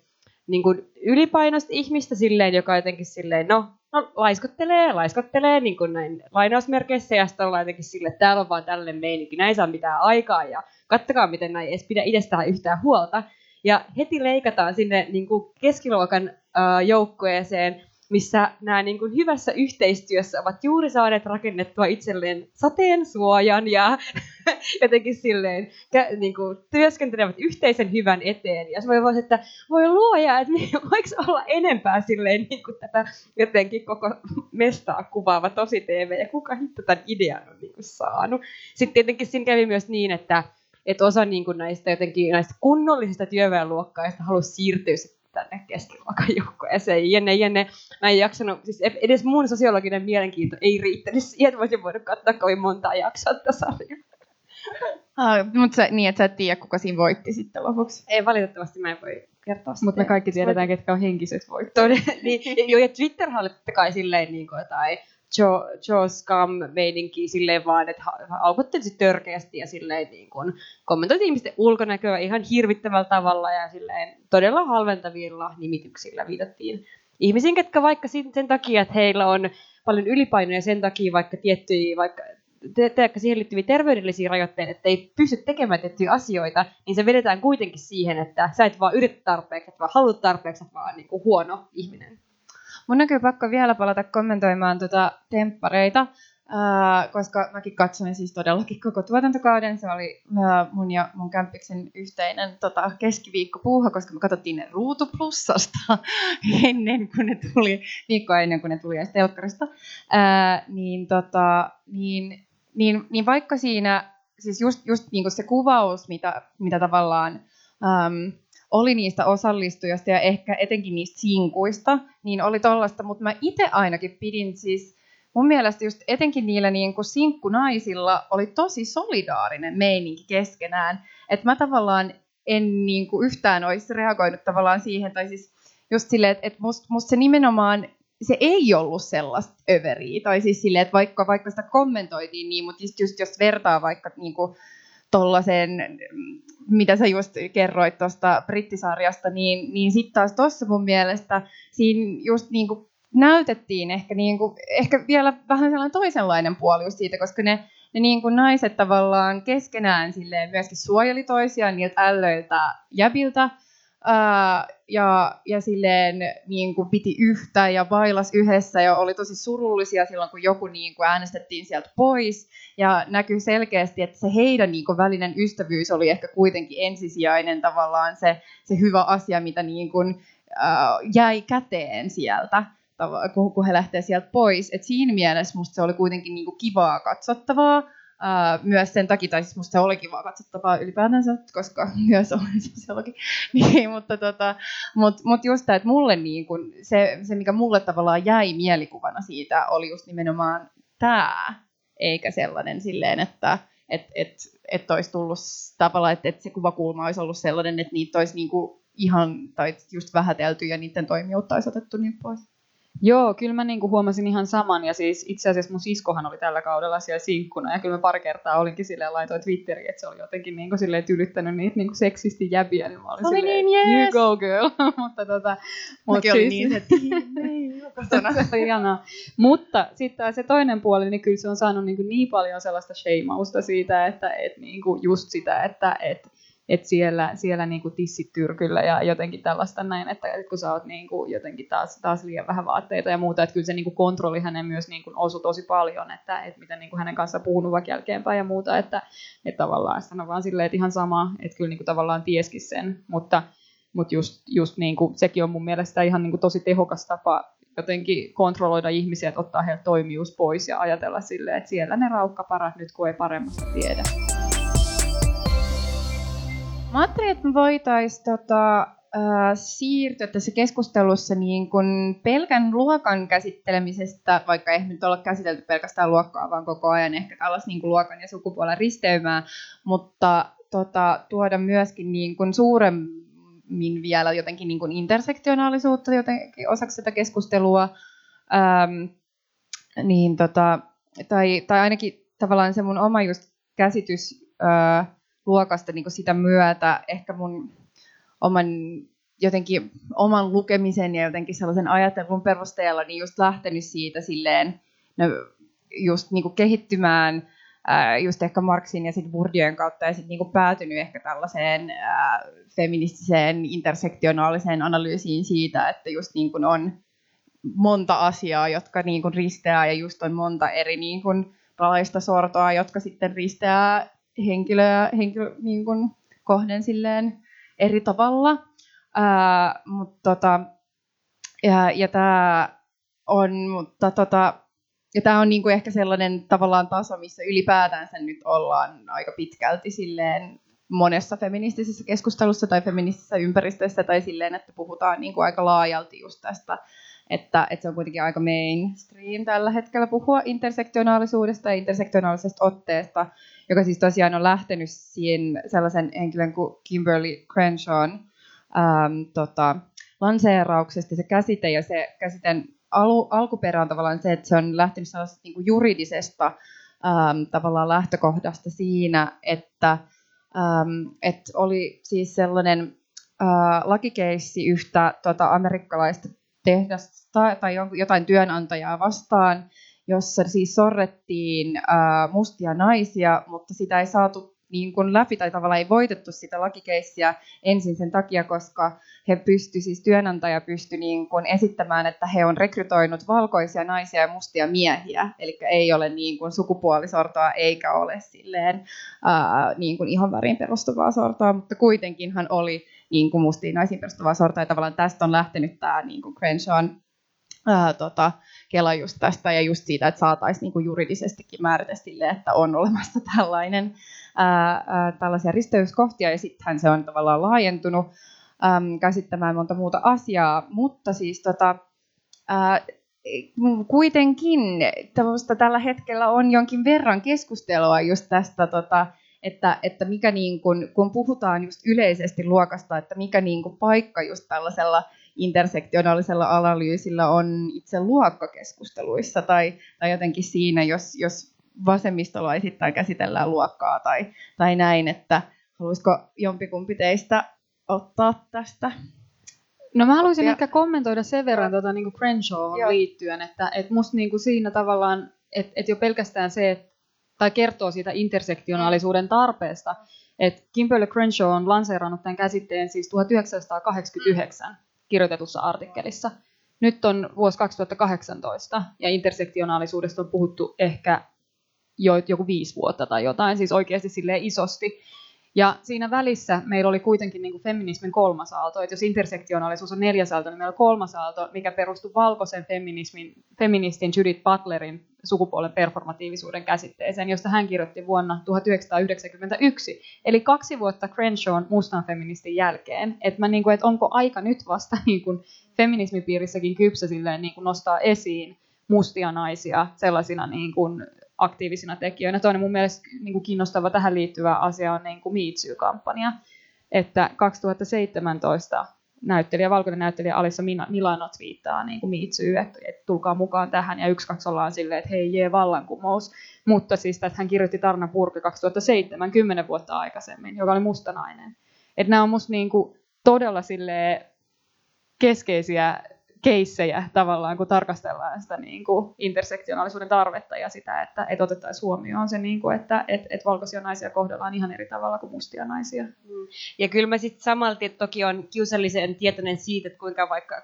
niin kuin ylipainoista ihmistä silleen, joka jotenkin silleen, no, no laiskottelee, laiskottelee, niin kuin näin lainausmerkeissä, ja sitten ollaan jotenkin silleen, että täällä on vaan tällainen meininki, näin saa mitään aikaa, ja kattokaa, miten näin edes pidä itsestään yhtään huolta. Ja heti leikataan sinne niin kuin keskiluokan uh, joukkueeseen, missä nämä niin kuin hyvässä yhteistyössä ovat juuri saaneet rakennettua itselleen sateen suojan ja *laughs* jotenkin silleen niin kuin, työskentelevät yhteisen hyvän eteen. Ja se voi että voi luoja, että *laughs* voiko olla enempää silleen niin kuin tätä jotenkin koko mestaa kuvaava tosi TV ja kuka hitto tämän idean on niin kuin saanut. Sitten tietenkin siinä kävi myös niin, että että osa niin kuin näistä, jotenkin, näistä kunnollisista työväenluokkaista halusi siirtyä tänne keskiluokan joukkueeseen. Jenne, jenne, mä en jaksanut, siis edes mun sosiologinen mielenkiinto ei riittänyt siihen, että voisin voinut katsoa kovin monta jaksoa tätä sarjaa. *laughs* Ah, mutta sä, niin, että sä et tiedä, kuka siinä voitti sitten lopuksi. Ei, valitettavasti mä en voi kertoa Mutta me kaikki tiedetään, ketkä on henkiset voittajat. *laughs* niin, joo, ja Twitter oli totta kai silleen niin kuin jotain Joe, Joe Scum-meininkiä silleen vaan, että aukotteli törkeästi ja silleen niin kuin kommentoiti ihmisten ulkonäköä ihan hirvittävällä tavalla ja silleen todella halventavilla nimityksillä viitattiin ihmisiin, ketkä vaikka sen takia, että heillä on paljon ylipainoja sen takia vaikka tiettyjä vaikka te- te- siihen liittyviä terveydellisiä rajoitteita, että ei pysty tekemään tiettyjä asioita, niin se vedetään kuitenkin siihen, että sä et vaan yritä tarpeeksi, vaan halua tarpeeksi, vaan niin kuin huono ihminen. Mun näkyy pakko vielä palata kommentoimaan tuota temppareita, ää, koska mäkin katsoin siis todellakin koko tuotantokauden. Se oli ää, mun ja mun kämppiksen yhteinen tota, keskiviikkopuuha, koska me katsottiin ne Ruutuplussasta *laughs* ennen kuin ne tuli, viikkoa ennen kuin ne tuli edes telkkarista. Niin, tota, niin, niin, niin vaikka siinä, siis just, just niin kuin se kuvaus, mitä, mitä tavallaan äm, oli niistä osallistujista ja ehkä etenkin niistä sinkuista, niin oli tollasta, mutta mä itse ainakin pidin siis, mun mielestä just etenkin niillä niin kuin sinkkunaisilla oli tosi solidaarinen meininki keskenään, että mä tavallaan en niin kuin yhtään olisi reagoinut tavallaan siihen, tai siis just silleen, että, että musta must se nimenomaan se ei ollut sellaista överiä, tai siis silleen, että vaikka, vaikka sitä kommentoitiin niin, mutta just, just jos vertaa vaikka niin kuin tollaiseen, mitä sä just kerroit tuosta brittisarjasta, niin, niin sitten taas tuossa mun mielestä siinä just niin kuin näytettiin ehkä, niin kuin, ehkä vielä vähän sellainen toisenlainen puoli just siitä, koska ne, ne niin kuin naiset tavallaan keskenään silleen myöskin suojeli toisiaan niiltä ällöiltä jäbiltä, ja, ja silleen niin kuin piti yhtä ja bailas yhdessä ja oli tosi surullisia silloin, kun joku niin kuin äänestettiin sieltä pois. Ja näkyy selkeästi, että se heidän niin kuin välinen ystävyys oli ehkä kuitenkin ensisijainen tavallaan se, se hyvä asia, mitä niin kuin, ää, jäi käteen sieltä kun he lähtee sieltä pois. Et siinä mielessä musta se oli kuitenkin niinku kivaa katsottavaa. Uh, myös sen takia, tai siis musta se oli kivaa katsottavaa ylipäätänsä, koska *laughs* myös olen sosiologi. *laughs* niin, mutta tota, mut, mut just tämä, että mulle niin kun, se, se, mikä mulle tavallaan jäi mielikuvana siitä, oli just nimenomaan tämä, eikä sellainen silleen, että et, et, et olisi tullut tavallaan, että et se kuvakulma olisi ollut sellainen, että niitä olisi niinku ihan, tai just vähätelty ja niiden toimijuutta olisi otettu niin pois. Joo, kyllä mä niinku huomasin ihan saman, ja siis itse asiassa mun siskohan oli tällä kaudella siellä sinkkuna, ja kyllä mä pari kertaa olinkin silleen, laitoin Twitteriin, että se oli jotenkin niinku silleen tylyttänyt niitä niinku seksisti jäbiä, niin mä olin oli silleen, niin, yes. you go girl, *laughs* mutta tota, mut olin niin, että *laughs* se oli ihanaa. Mutta sitten se toinen puoli, niin kyllä se on saanut niin, niin paljon sellaista sheimausta siitä, että et niinku just sitä, että et, että siellä, siellä niin kuin tissit tyrkyllä ja jotenkin tällaista näin, että, kun sä oot niin kuin jotenkin taas, taas liian vähän vaatteita ja muuta, että kyllä se niin kuin kontrolli hänen myös niin kuin osui tosi paljon, että, että mitä niin kuin hänen kanssaan puhunut vaikka jälkeenpäin ja muuta, että, että tavallaan hän on vaan silleen, että ihan sama, että kyllä niin kuin tavallaan tieskin sen, mutta, mutta just, just niin kuin, sekin on mun mielestä ihan niin kuin tosi tehokas tapa jotenkin kontrolloida ihmisiä, että ottaa heiltä toimijuus pois ja ajatella silleen, että siellä ne raukkaparat nyt kun ei paremmasta tiedä. Mä ajattelin, että me voitaisiin tota, siirtyä tässä keskustelussa niin kun pelkän luokan käsittelemisestä, vaikka ei nyt olla käsitelty pelkästään luokkaa, vaan koko ajan ehkä tällaista niin luokan ja sukupuolen risteymää, mutta tota, tuoda myöskin niin kun suuremmin vielä jotenkin niin kun intersektionaalisuutta jotenkin osaksi sitä keskustelua. Ähm, niin tota, tai, tai ainakin tavallaan se mun oma just käsitys äh, luokasta niin sitä myötä ehkä mun oman jotenkin oman lukemisen ja jotenkin sellaisen ajattelun perusteella niin just lähtenyt siitä silleen no, just niin kehittymään ää, just ehkä Marxin ja sitten Bourdieu'n kautta ja sitten niin päätynyt ehkä tällaiseen ää, feministiseen intersektionaaliseen analyysiin siitä, että just niin on monta asiaa, jotka niin kuin risteää ja just on monta eri niin kuin ralaista sortoa, jotka sitten risteää henkilöä henkilö, niin kuin kohden silleen eri tavalla. Ää, mutta tota, ja, ja tämä on, mutta tota, ja tämä on niinku ehkä sellainen tavallaan taso, missä ylipäätänsä nyt ollaan aika pitkälti silleen monessa feministisessä keskustelussa tai feministisessä ympäristössä tai silleen, että puhutaan niinku aika laajalti just tästä, että, että se on kuitenkin aika mainstream tällä hetkellä puhua intersektionaalisuudesta ja intersektionaalisesta otteesta joka siis tosiaan on lähtenyt siihen sellaisen henkilön kuin Kimberly Crenshawn ähm, tota, lanseerauksesta. Se käsite ja se käsiten alu, alkuperä on tavallaan se, että se on lähtenyt sellaisesta niin juridisesta ähm, tavallaan lähtökohdasta siinä, että ähm, et oli siis sellainen äh, lakikeissi yhtä tota, amerikkalaista tehdasta tai jotain työnantajaa vastaan, jossa siis sorrettiin mustia naisia, mutta sitä ei saatu niin kuin läpi tai tavallaan ei voitettu sitä lakikeissiä ensin sen takia, koska he pysty, siis työnantaja pystyi niin kuin esittämään, että he on rekrytoinut valkoisia naisia ja mustia miehiä, eli ei ole niin kuin sukupuolisortoa eikä ole silleen ää, niin kuin ihan värin perustuvaa sortoa, mutta kuitenkinhan oli niin kuin mustiin naisiin perustuvaa sortoa ja tavallaan tästä on lähtenyt tämä niin kuin Crenshawn ää, tota, Kela just tästä ja just siitä, että saataisiin niin kuin juridisestikin määritä sille, että on olemassa tällainen ää, ää, tällaisia risteyskohtia ja sittenhän se on tavallaan laajentunut äm, käsittämään monta muuta asiaa, mutta siis tota, ää, kuitenkin tällä hetkellä on jonkin verran keskustelua just tästä, tota, että, että mikä niin kun, kun puhutaan just yleisesti luokasta, että mikä niin kun paikka just tällaisella intersektionaalisella analyysillä on itse luokkakeskusteluissa tai, tai jotenkin siinä, jos, jos vasemmistolaisittain käsitellään luokkaa tai, tai näin, että haluaisiko jompikumpi teistä ottaa tästä? No mä haluaisin ja... ehkä kommentoida sen verran tuota, niin Crenshawhon liittyen, että et musta niin kuin siinä tavallaan, että et jo pelkästään se, et, tai kertoo siitä intersektionaalisuuden tarpeesta, että Kimberly Crenshaw on lanseerannut tämän käsitteen siis 1989 kirjoitetussa artikkelissa. Nyt on vuosi 2018 ja intersektionaalisuudesta on puhuttu ehkä jo joku viisi vuotta tai jotain, siis oikeasti sille isosti. Ja siinä välissä meillä oli kuitenkin niin kuin feminismin kolmas aalto, että jos intersektionaalisuus on neljäs aalto, niin meillä on kolmas aalto, mikä perustui valkoisen feminismin, feministin Judith Butlerin sukupuolen performatiivisuuden käsitteeseen, josta hän kirjoitti vuonna 1991, eli kaksi vuotta Crenshawn mustan feministin jälkeen. Että niin että onko aika nyt vasta *laughs* niin kuin feminismipiirissäkin kypsä silleen, niin kuin nostaa esiin mustia naisia sellaisina niin kuin aktiivisina tekijöinä. Toinen mun mielestä niin kuin kiinnostava tähän liittyvä asia on niin kuin Me Too-kampanja, että 2017 näyttelijä, valkoinen näyttelijä Alissa Milano twiittaa niin kuin että, että tulkaa mukaan tähän, ja yksi kaksi ollaan silleen, että hei jee vallankumous, mutta siis että hän kirjoitti Tarna Purki 2007, 10 vuotta aikaisemmin, joka oli mustanainen. Että nämä on musta niin kuin todella keskeisiä keissejä tavallaan, kun tarkastellaan sitä niin kuin intersektionaalisuuden tarvetta ja sitä, että et otettaisiin huomioon se, niin kuin, että et, et valkoisia naisia kohdellaan ihan eri tavalla kuin mustia naisia. Mm. Ja kyllä mä sitten samalti toki on kiusallisen tietoinen siitä, että kuinka vaikka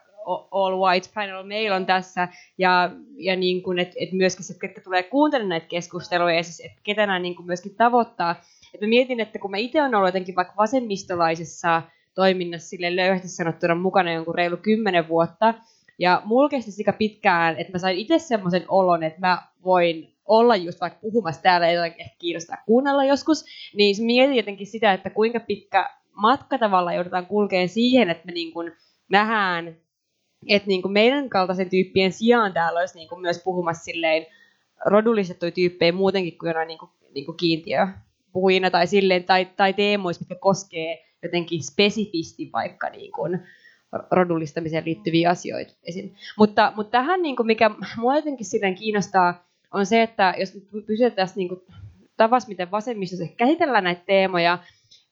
all white panel meillä on tässä, ja, ja niin kuin, että et myöskin se, ketkä tulee kuuntelemaan näitä keskusteluja, ja siis, että ketä nämä niin kuin myöskin tavoittaa. Et mä mietin, että kun mä itse olen ollut jotenkin vaikka vasemmistolaisessa toiminnassa sille löyhästi sanottuna mukana jonkun reilu kymmenen vuotta. Ja mulla kesti sika pitkään, että mä sain itse semmoisen olon, että mä voin olla just vaikka puhumassa täällä, ei ehkä kiinnostaa kuunnella joskus, niin mietin jotenkin sitä, että kuinka pitkä matka tavallaan joudutaan kulkeen siihen, että me niin kuin nähdään, että niin kuin meidän kaltaisen tyyppien sijaan täällä olisi niin kuin myös puhumassa silleen rodullistettuja tyyppejä muutenkin kuin jonain niin kuin, niin kuin kiintiöpuhujina tai, silleen, tai, tai teemoissa, mitkä koskee jotenkin spesifisti vaikka niin kuin rodullistamiseen liittyviä asioita esiin. Mutta, mutta tähän, niin kuin mikä minua jotenkin silleen kiinnostaa, on se, että jos pysytään niin kuin, tavassa, miten vasemmistossa käsitellään näitä teemoja,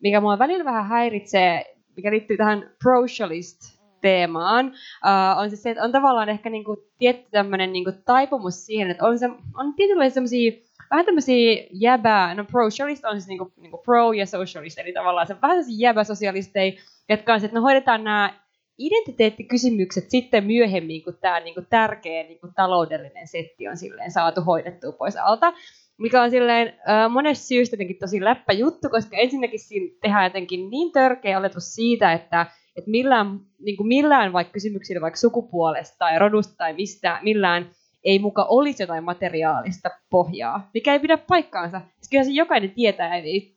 mikä minua välillä vähän häiritsee, mikä liittyy tähän socialist teemaan, uh, on siis se, että on tavallaan ehkä niin kuin, tietty tämmöinen niin kuin, taipumus siihen, että on, se, on tietynlaisia semmoisia vähän tämmöisiä jäbää, no pro-socialist on siis niinku, niinku pro ja socialist, eli tavallaan se vähän sellaisia jäbä-sosialisteja, jotka on se, että no hoidetaan nämä identiteettikysymykset sitten myöhemmin, kun tämä niinku tärkeä niinku taloudellinen setti on silleen saatu hoidettua pois alta. Mikä on silleen äh, monesta syystä jotenkin tosi läppä juttu, koska ensinnäkin siinä tehdään jotenkin niin törkeä oletus siitä, että että millään, niin millään vaikka kysymyksillä vaikka sukupuolesta tai rodusta tai mistä, millään ei muka olisi jotain materiaalista pohjaa, mikä ei pidä paikkaansa. Siis kyllä se jokainen tietää, ei,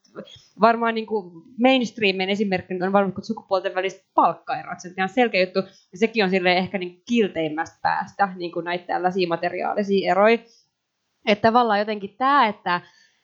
varmaan niin kuin mainstreamin esimerkki on varmaan sukupuolten välistä palkkaerot. Se on ihan selkeä juttu. Ja sekin on sille ehkä niin kilteimmästä päästä niin kuin näitä tällaisia materiaalisia eroja. Että tavallaan jotenkin tämä, että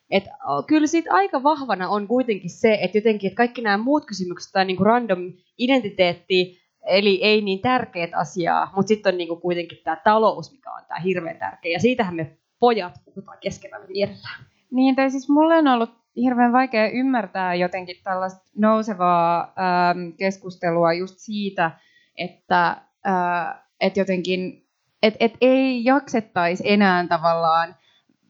et kyllä siitä aika vahvana on kuitenkin se, että jotenkin että kaikki nämä muut kysymykset tai niin kuin random identiteetti, eli ei niin tärkeät asiaa, mutta sitten on niin kuin kuitenkin tämä talous, mikä on tämä hirveän tärkeä. Ja siitähän me pojat puhutaan keskenään mielellään. Niin, tai siis mulle on ollut hirveän vaikea ymmärtää jotenkin tällaista nousevaa ähm, keskustelua just siitä, että äh, et jotenkin et, et ei jaksettaisi enää tavallaan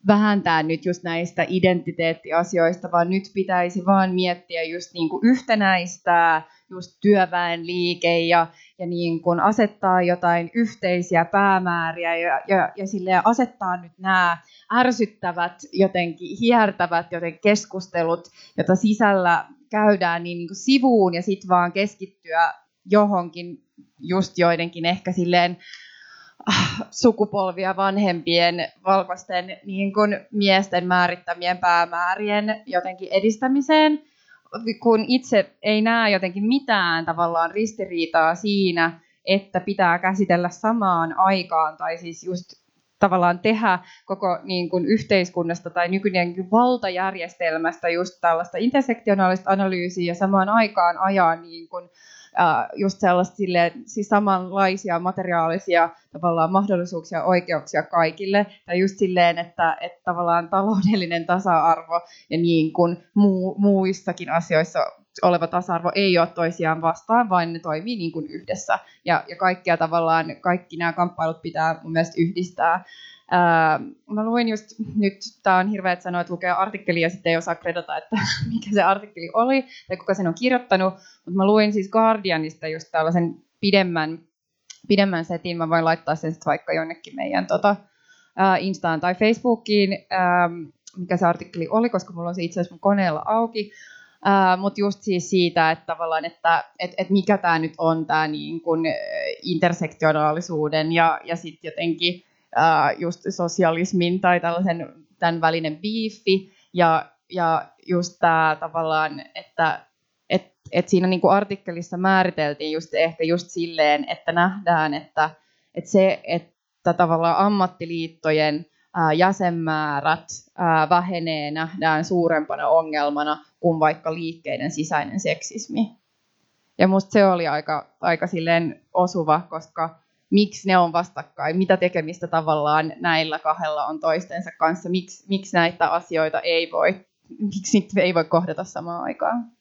vähentää nyt just näistä identiteettiasioista, vaan nyt pitäisi vaan miettiä just niin kuin yhtenäistää just työväen liike ja, ja niin kuin asettaa jotain yhteisiä päämääriä ja, ja, ja sille asettaa nyt nämä ärsyttävät, jotenkin hiertävät joten keskustelut, joita sisällä käydään niin, niin kuin sivuun ja sitten vaan keskittyä johonkin just joidenkin ehkä silleen ah, sukupolvia vanhempien valkoisten niin kuin miesten määrittämien päämäärien jotenkin edistämiseen, kun itse ei näe jotenkin mitään tavallaan ristiriitaa siinä, että pitää käsitellä samaan aikaan tai siis just tavallaan tehdä koko niin kuin yhteiskunnasta tai nykyinen valtajärjestelmästä just tällaista intersektionaalista analyysiä ja samaan aikaan ajaa niin kuin just sellaista silleen, siis samanlaisia materiaalisia tavallaan mahdollisuuksia ja oikeuksia kaikille. Tai just silleen, että, että tavallaan taloudellinen tasa-arvo ja niin kuin muu, muissakin asioissa oleva tasa-arvo ei ole toisiaan vastaan, vaan ne toimii niin kuin yhdessä. Ja, ja kaikkia tavallaan, kaikki nämä kamppailut pitää mun mielestä yhdistää. Ää, mä luin just nyt, tää on hirveä, että sanoa, että lukee artikkeli ja sitten ei osaa kredata, että *laughs* mikä se artikkeli oli tai kuka sen on kirjoittanut, mutta mä luin siis Guardianista just tällaisen pidemmän, pidemmän setin, mä voin laittaa sen sitten vaikka jonnekin meidän tota, ää, Instaan tai Facebookiin, ää, mikä se artikkeli oli, koska mulla on se itse asiassa mun koneella auki, Mutta just siis siitä, että tavallaan, että et, et mikä tämä nyt on tämä niin kun intersektionaalisuuden ja, ja sitten jotenkin just sosialismin tai tällaisen tämän välinen biifi ja, ja just tämä tavallaan, että et, et siinä niinku artikkelissa määriteltiin just ehkä just silleen, että nähdään, että, että se, että tavallaan ammattiliittojen ää, jäsenmäärät ää, vähenee, nähdään suurempana ongelmana kuin vaikka liikkeiden sisäinen seksismi. Ja musta se oli aika, aika silleen osuva, koska miksi ne on vastakkain, mitä tekemistä tavallaan näillä kahdella on toistensa kanssa, miksi, miksi näitä asioita ei voi, miksi niitä ei voi kohdata samaan aikaan.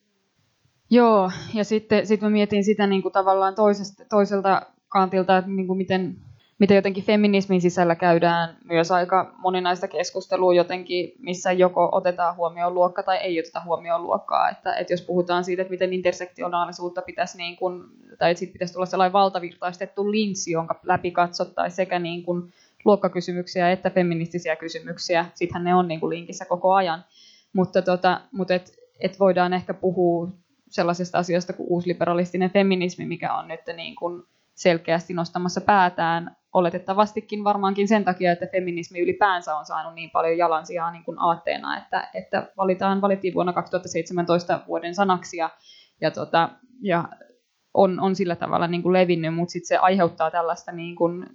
Joo, ja sitten sit mä mietin sitä niin kuin tavallaan toisesta, toiselta kantilta, että niin kuin miten miten jotenkin feminismin sisällä käydään myös aika moninaista keskustelua jotenkin, missä joko otetaan huomioon luokka tai ei oteta huomioon luokkaa. Että, että jos puhutaan siitä, että miten intersektionaalisuutta pitäisi, niin kuin, tai että siitä pitäisi tulla sellainen valtavirtaistettu linssi, jonka läpi katsottaisiin sekä niin kuin luokkakysymyksiä että feministisiä kysymyksiä. Sittenhän ne on niin kuin linkissä koko ajan. Mutta, tota, mutta et, et voidaan ehkä puhua sellaisesta asiasta kuin uusliberalistinen feminismi, mikä on nyt niin kuin selkeästi nostamassa päätään. Oletettavastikin varmaankin sen takia, että feminismi ylipäänsä on saanut niin paljon jalansijaa niin kuin aatteena, että, että valitaan, valittiin vuonna 2017 vuoden sanaksi ja, ja, tota, ja on, on sillä tavalla niin kuin levinnyt, mutta sitten se aiheuttaa tällaista niin kuin,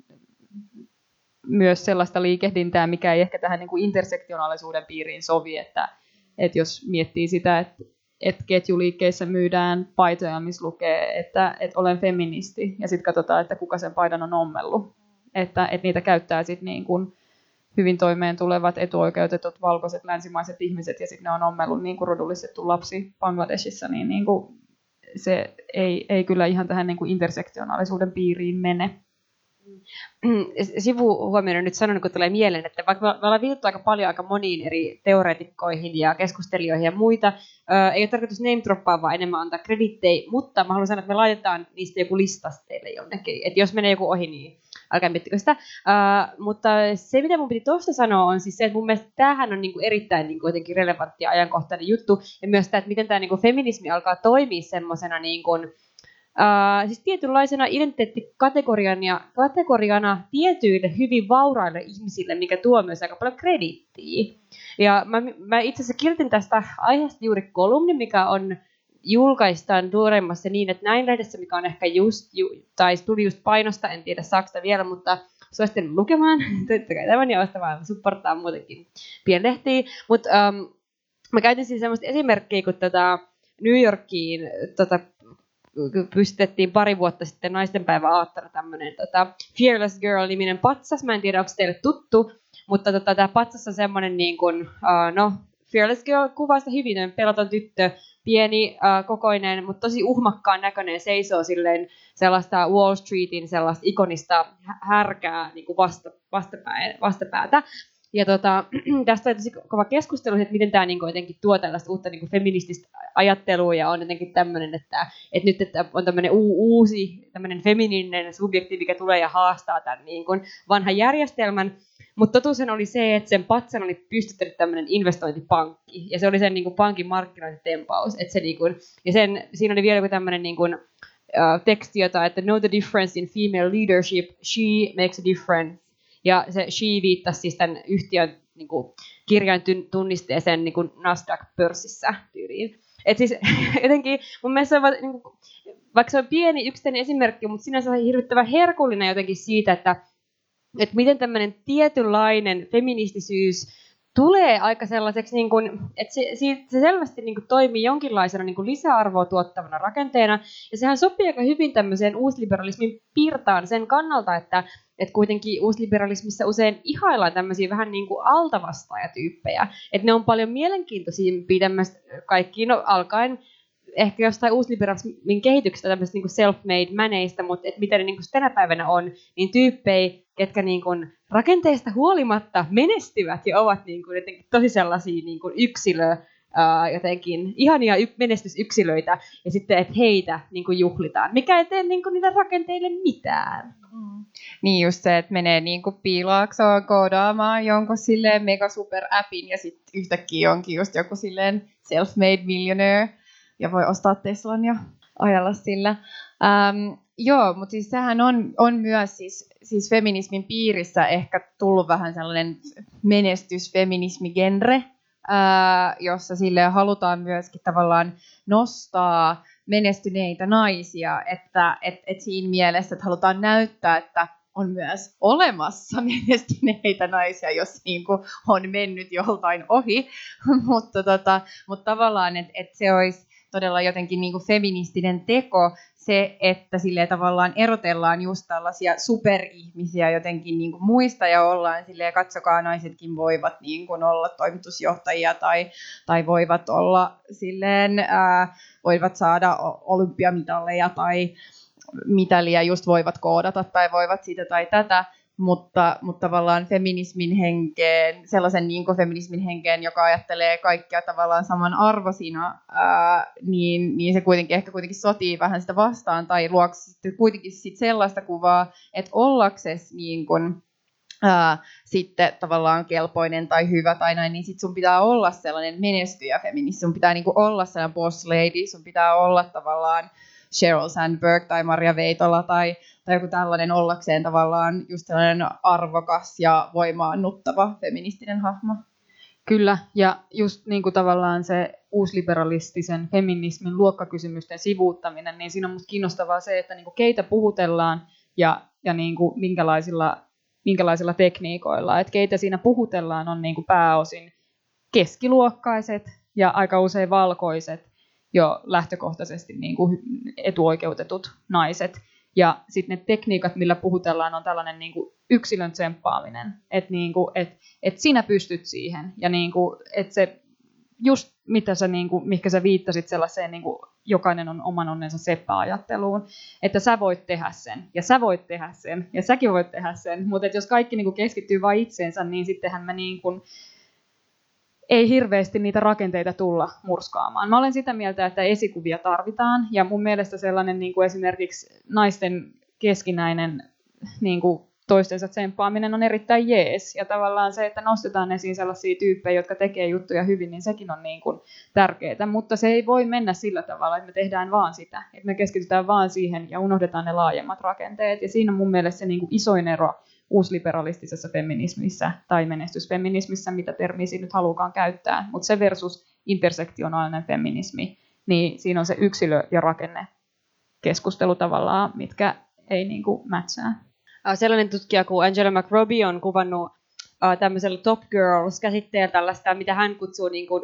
myös sellaista liikehdintää, mikä ei ehkä tähän niin kuin intersektionaalisuuden piiriin sovi, että, että jos miettii sitä, että että ketjuliikkeissä myydään paitoja, missä lukee, että, että olen feministi, ja sitten katsotaan, että kuka sen paidan on ommellut. Että, että niitä käyttää sitten niin kuin hyvin toimeen tulevat etuoikeutetut valkoiset länsimaiset ihmiset, ja sitten ne on ommellut niin kuin rodullistettu lapsi Bangladesissa, niin, niin kuin se ei, ei kyllä ihan tähän niin kuin intersektionaalisuuden piiriin mene. Mm, sivuhuomioon nyt sanon, kun tulee mieleen, että vaikka me ollaan viitattu aika paljon aika moniin eri teoreetikkoihin ja keskustelijoihin ja muita, ei ole tarkoitus name droppaa, vaan enemmän antaa kredittejä, mutta mä haluan sanoa, että me laitetaan niistä joku listas teille jonnekin. Että jos menee joku ohi, niin älkää miettikö sitä. Mutta se, mitä mun piti tuosta sanoa, on siis se, että mun mielestä tämähän on niinku erittäin niinku jotenkin relevantti ja ajankohtainen juttu. Ja myös tämä, että miten tämä niinku feminismi alkaa toimia semmoisena niinku, Uh, siis tietynlaisena identiteettikategoriana kategoriana tietyille hyvin vauraille ihmisille, mikä tuo myös aika paljon kredittiä. Ja mä, mä itse asiassa kirjoitin tästä aiheesta juuri kolumni, mikä on julkaistaan tuoreimmassa niin, että näin lehdessä, mikä on ehkä just, ju, tai tuli just painosta, en tiedä saako vielä, mutta suosittelen lukemaan, *laughs* kai tämän ja ostamaan, supporttaa muutenkin pienlehtiä. Mutta um, mä käytin siis semmoista esimerkkiä, kun tota New Yorkiin tota, pystytettiin pari vuotta sitten naistenpäivä aattona tämmöinen tota, Fearless Girl-niminen patsas. Mä en tiedä, onko teille tuttu, mutta tota, tämä patsas on semmoinen niin kuin, uh, no, Fearless Girl kuvaa sitä hyvin, peloton tyttö, pieni, äh, kokoinen, mutta tosi uhmakkaan näköinen, seisoo silleen sellaista Wall Streetin sellaista ikonista härkää niin vasta, vastapää, vastapäätä. Ja tota, *clears throat* tästä on tosi kova keskustelu, että miten tämä niin jotenkin tuo tällaista uutta niin feminististä ajattelua ja on jotenkin tämmöinen, että, että nyt että on tämmöinen uusi tämmöinen femininen subjekti, mikä tulee ja haastaa tämän niin kuin vanhan järjestelmän. Mutta totuushan oli se, että sen patsan oli pystyttänyt tämmöinen investointipankki, ja se oli sen niin kuin, pankin markkinointitempaus. Että se, niin kuin, ja sen, siinä oli vielä joku tämmöinen niin kuin, uh, teksti, jota, että know the difference in female leadership, she makes a difference. Ja se she viittasi siis tämän yhtiön niin kuin, kirjan tunnisteeseen niin kuin Nasdaq-pörssissä tyyliin. Et siis *laughs* jotenkin mun mielestä se on, niin kuin, vaikka se on pieni yksittäinen esimerkki, mutta sinänsä on hirvittävän herkullinen jotenkin siitä, että että miten tämmöinen tietynlainen feministisyys tulee aika sellaiseksi, niin kuin, että se, se selvästi niin kuin toimii jonkinlaisena niin kuin lisäarvoa tuottavana rakenteena, ja sehän sopii aika hyvin tämmöiseen uusliberalismin piirtaan sen kannalta, että, että kuitenkin uusliberalismissa usein ihaillaan tämmöisiä vähän niin kuin altavastaajatyyppejä, että ne on paljon mielenkiintoisimpia tämmöistä kaikkiin no, alkaen ehkä jostain uusliberalismin kehityksestä tämmöistä niin self-made mäneistä, mutta että mitä ne niin kuin tänä päivänä on, niin tyyppejä, ketkä niin kuin rakenteista huolimatta menestyvät ja ovat niin kuin jotenkin tosi sellaisia niin kuin yksilö, ää, jotenkin ihania y- menestysyksilöitä, ja sitten, että heitä niin kuin juhlitaan, mikä ei tee niin kuin niille rakenteille mitään. Mm. Niin just se, että menee niin kuin piilaaksoon koodaamaan jonkun silleen mega super appin ja sitten yhtäkkiä onkin just joku silleen self-made millionaire ja voi ostaa Teslan ja ajalla sillä. Ähm, joo, mutta siis sehän on, on myös siis, siis feminismin piirissä ehkä tullut vähän sellainen menestysfeminismigenre, ää, jossa sille halutaan myöskin tavallaan nostaa menestyneitä naisia, että et, et siinä mielessä, että halutaan näyttää, että on myös olemassa *laughs* menestyneitä naisia, jos niin kuin on mennyt joltain ohi, *laughs* mutta, tota, mutta tavallaan, että et se olisi todella jotenkin niin kuin feministinen teko se, että sille tavallaan erotellaan just tällaisia superihmisiä jotenkin niin kuin muista ja ollaan silleen, katsokaa naisetkin voivat niin kuin olla toimitusjohtajia tai, tai voivat olla silleen, ää, voivat saada olympiamitalleja tai mitalia just voivat koodata tai voivat sitä tai tätä mutta, mutta tavallaan feminismin henkeen, sellaisen niin kuin feminismin henkeen, joka ajattelee kaikkia tavallaan saman arvosina, ää, niin, niin se kuitenkin ehkä kuitenkin sotii vähän sitä vastaan, tai luoksi kuitenkin sit sellaista kuvaa, että ollakses niin kuin, ää, sitten tavallaan kelpoinen tai hyvä tai näin, niin sit sun pitää olla sellainen menestyjä feministi, sun pitää niin kuin olla sellainen boss lady, sun pitää olla tavallaan Sheryl Sandberg tai Maria Veitola tai, tai joku tällainen ollakseen tavallaan just sellainen arvokas ja voimaannuttava feministinen hahmo. Kyllä, ja just niin kuin tavallaan se uusliberalistisen feminismin luokkakysymysten sivuuttaminen, niin siinä on musta kiinnostavaa se, että niin kuin keitä puhutellaan ja, ja niin kuin minkälaisilla, minkälaisilla tekniikoilla. Että keitä siinä puhutellaan on niin kuin pääosin keskiluokkaiset ja aika usein valkoiset jo lähtökohtaisesti niin kuin etuoikeutetut naiset. Ja sitten ne tekniikat, millä puhutellaan, on tällainen niin kuin yksilön tsemppaaminen, että niin kuin, et, et sinä pystyt siihen. Ja niin kuin, että se just mitä sä, niin kuin, mikä sä viittasit sellaiseen, niin kuin, jokainen on oman onnensa seppä-ajatteluun, että sä voit tehdä sen, ja sä voit tehdä sen, ja säkin voit tehdä sen, mutta jos kaikki niin kuin, keskittyy vain itseensä, niin sittenhän me niin kuin, ei hirveästi niitä rakenteita tulla murskaamaan. Mä olen sitä mieltä, että esikuvia tarvitaan, ja mun mielestä sellainen niin kuin esimerkiksi naisten keskinäinen niin kuin toistensa tsemppaaminen on erittäin jees. Ja tavallaan se, että nostetaan esiin sellaisia tyyppejä, jotka tekee juttuja hyvin, niin sekin on niin kuin tärkeää. Mutta se ei voi mennä sillä tavalla, että me tehdään vaan sitä. Että me keskitytään vaan siihen ja unohdetaan ne laajemmat rakenteet. Ja siinä on mun mielestä se niin kuin isoin ero uusliberalistisessa feminismissä tai menestysfeminismissä, mitä termiä nyt halukaan käyttää, mutta se versus intersektionaalinen feminismi, niin siinä on se yksilö- ja rakenne keskustelu tavallaan, mitkä ei niin kuin matchaa. Sellainen tutkija kuin Angela McRobbie on kuvannut tämmöisellä Top Girls-käsitteellä tällaista, mitä hän kutsuu niin kuin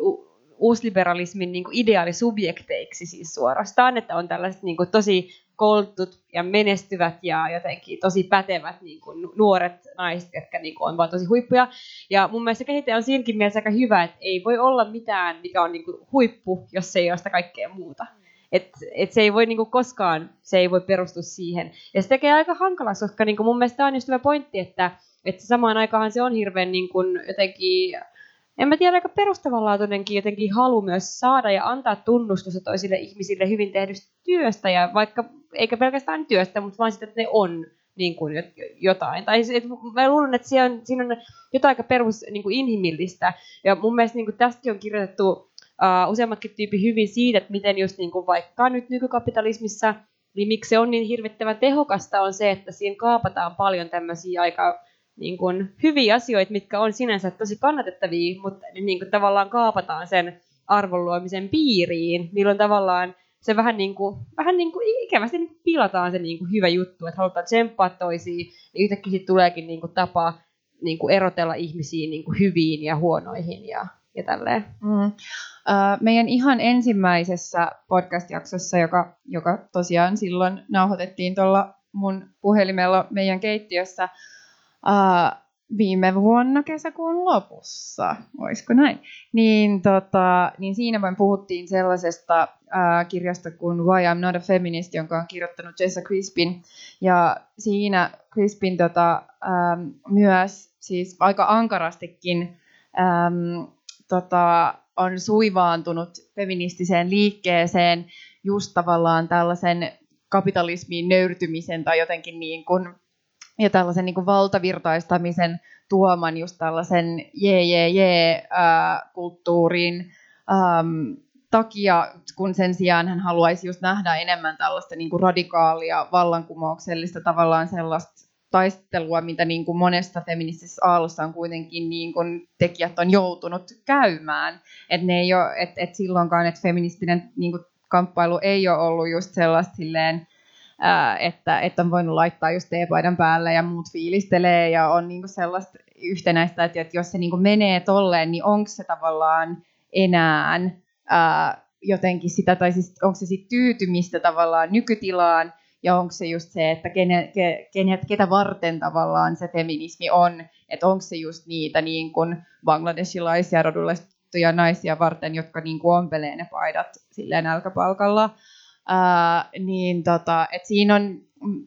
uusliberalismin niin kuin ideaalisubjekteiksi siis suorastaan, että on tällaiset niin kuin tosi koulutut ja menestyvät ja jotenkin tosi pätevät niin kuin nuoret naiset, jotka niin kuin on vaan tosi huippuja. Ja mun mielestä käsite on siinäkin mielessä aika hyvä, että ei voi olla mitään, mikä on niin kuin huippu, jos se ei ole sitä kaikkea muuta. Et, et se ei voi niinku koskaan, se ei voi perustua siihen. Ja se tekee aika hankalaksi, koska niinku mun mielestä tämä on just hyvä pointti, että, että samaan aikaan se on hirveän niinku jotenkin en mä tiedä, aika perustavanlaatuinenkin jotenkin halu myös saada ja antaa tunnustusta toisille ihmisille hyvin tehdystä työstä, ja vaikka, eikä pelkästään työstä, mutta vaan sitä, että ne on niin kuin jotain. Tai et, mä luulen, että siinä on, siinä on jotain aika perus niin kuin inhimillistä, ja mun mielestä niin kuin tästäkin on kirjoitettu uh, useammatkin tyyppi hyvin siitä, että miten just niin kuin vaikka nyt nykykapitalismissa, niin miksi se on niin hirvittävän tehokasta on se, että siinä kaapataan paljon tämmöisiä aika niin kuin, hyviä asioita, mitkä on sinänsä tosi kannatettavia, mutta niin kuin, tavallaan kaapataan sen arvonluomisen piiriin, milloin tavallaan se vähän niin kuin, vähän niin kuin ikävästi pilataan se niin kuin hyvä juttu, että halutaan tsemppaa toisiin, niin yhtäkkiä tuleekin niin kuin tapa niin kuin erotella ihmisiin niin kuin hyviin ja huonoihin ja, ja tälleen. Mm. Meidän ihan ensimmäisessä podcast-jaksossa, joka, joka tosiaan silloin nauhoitettiin tuolla mun puhelimella meidän keittiössä, uh, viime vuonna kesäkuun lopussa, olisiko näin, niin, tota, niin siinä vain puhuttiin sellaisesta uh, kirjasta kuin Why I'm Not a Feminist, jonka on kirjoittanut Jessa Crispin. Ja siinä Crispin tota, um, myös siis aika ankarastikin um, tota, on suivaantunut feministiseen liikkeeseen just tavallaan tällaisen kapitalismiin nöyrtymisen tai jotenkin niin kuin ja tällaisen niin kuin valtavirtaistamisen tuoman just tällaisen jee jee jee kulttuurin ähm, takia, kun sen sijaan hän haluaisi just nähdä enemmän tällaista niin kuin radikaalia, vallankumouksellista tavallaan sellaista taistelua, mitä niin kuin monesta feministisessä aallossa on kuitenkin niin kuin tekijät on joutunut käymään. Että ne ei ole, et, et silloinkaan, että feministinen niin kuin kamppailu ei ole ollut just sellaista silleen, että, että on voinut laittaa just teepaidan päälle ja muut fiilistelee ja on niinku sellaista yhtenäistä, että, että jos se niinku menee tolleen, niin onko se tavallaan enää ää, jotenkin sitä, tai siis onko se sitten tyytymistä tavallaan nykytilaan, ja onko se just se, että kene, ke, kenet, ketä varten tavallaan se feminismi on, että onko se just niitä niin kuin bangladesilaisia rodullistettuja naisia varten, jotka niin kuin ompelee ne paidat silleen nälkäpalkalla, Niin tota, et siinä on,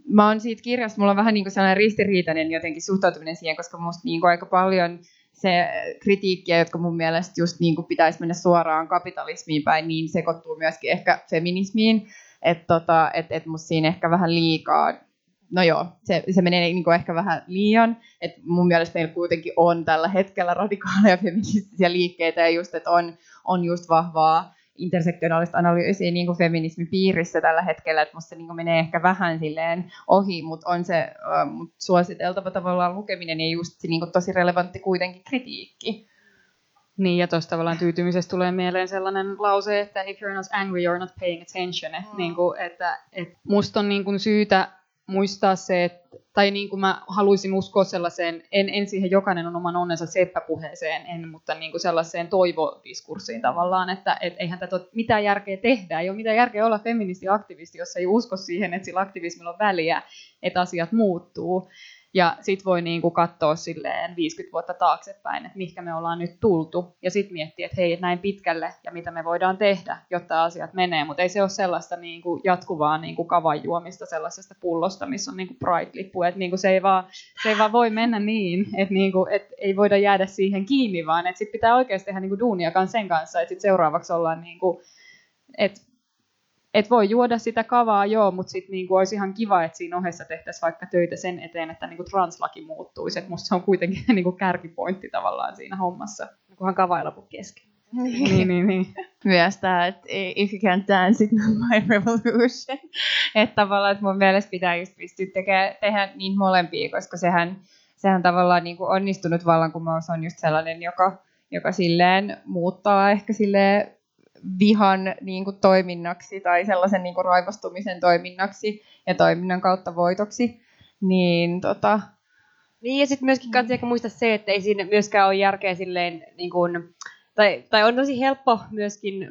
mä oon siitä kirjasta, mulla on vähän niin sellainen ristiriitainen jotenkin suhtautuminen siihen, koska musta niin aika paljon se kritiikkiä, jotka mun mielestä just niin kuin pitäisi mennä suoraan kapitalismiin päin, niin sekoittuu myöskin ehkä feminismiin. Että tota, et, et musta siinä ehkä vähän liikaa, no joo, se, se menee niin kuin ehkä vähän liian. että mun mielestä meillä kuitenkin on tällä hetkellä radikaaleja *laughs* feministisiä liikkeitä ja just, että on, on just vahvaa intersektionaalista analyysiä niin kuin feminismin piirissä tällä hetkellä, että musta se niin kuin menee ehkä vähän silleen ohi, mutta on se äh, mut suositeltava tavallaan lukeminen ja just se niin kuin tosi relevantti kuitenkin kritiikki. Niin, ja tuosta tavallaan tyytymisestä tulee mieleen sellainen lause, että if you're not angry, you're not paying attention. Mm. niin kuin, että, että musta on niin kuin syytä muistaa se, että, tai niin kuin mä haluaisin uskoa sellaiseen, en, en siihen jokainen on oman onnensa seppäpuheeseen, en, mutta niin kuin sellaiseen toivodiskurssiin tavallaan, että et eihän tätä ole mitään järkeä tehdä, ei ole mitään järkeä olla feministi-aktivisti, jos ei usko siihen, että sillä aktivismilla on väliä, että asiat muuttuu. Ja sit voi niinku katsoa silleen 50 vuotta taaksepäin, että mihinkä me ollaan nyt tultu. Ja sitten miettiä, että hei, näin pitkälle ja mitä me voidaan tehdä, jotta asiat menee. Mutta ei se ole sellaista niinku jatkuvaa niinku kavan juomista sellaisesta pullosta, missä on niinku Pride-lippu. Että niinku se, ei vaan, se ei vaan voi mennä niin, että niinku, et ei voida jäädä siihen kiinni, vaan että sit pitää oikeasti tehdä niinku duunia sen kanssa. Että sit seuraavaksi ollaan niinku, että et voi juoda sitä kavaa, joo, mutta sitten niinku olisi ihan kiva, että siinä ohessa tehtäisiin vaikka töitä sen eteen, että niinku translaki muuttuisi. Et musta se on kuitenkin *laughs* niinku kärkipointti tavallaan siinä hommassa. Kunhan kava ei lopu kesken. niin, niin, niin. Myös tämä, että if you can't dance, it's not my revolution. että tavallaan, että mun mielestä pitää just pystyä tekemään, tehdä niin molempia, koska sehän, sehän tavallaan niin kuin onnistunut vallankumous on just sellainen, joka, joka silleen muuttaa ehkä silleen vihan niin kuin, toiminnaksi tai sellaisen niin kuin, raivostumisen toiminnaksi ja toiminnan kautta voitoksi. Niin, tota... niin ja sitten myöskin kannattaa ehkä muistaa se, että ei siinä myöskään ole järkeä silleen, niin kuin, tai, tai on tosi helppo myöskin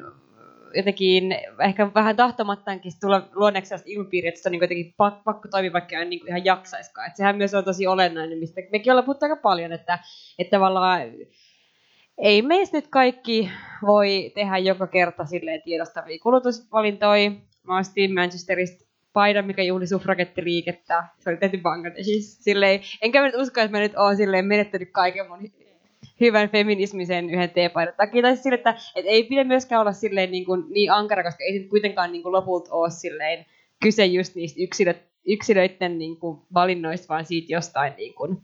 jotenkin ehkä vähän tahtomattaankin tulla luonneeksi sellaista ilmapiiriä, että se on niin jotenkin pakko toimia, vaikka en niin ihan jaksaiskaan. Että sehän myös on tosi olennainen, mistä mekin ollaan puhuttu aika paljon, että, että tavallaan ei meistä nyt kaikki voi tehdä joka kerta silleen tiedostavia kulutusvalintoja. Mä ostin Manchesterista paidan, mikä juhli suffragettiliikettä. Se oli tehty Bangladeshissa. Silleen, enkä mä nyt usko, että mä nyt oon silleen menettänyt kaiken mun hyvän feminismisen yhden teepaidan takia. Tai siis sille, että, että ei pidä myöskään olla silleen niin, kuin, niin ankara, koska ei se kuitenkaan niin kuin lopulta ole silleen kyse just niistä yksilö, yksilöiden niin kuin valinnoista, vaan siitä jostain niin kuin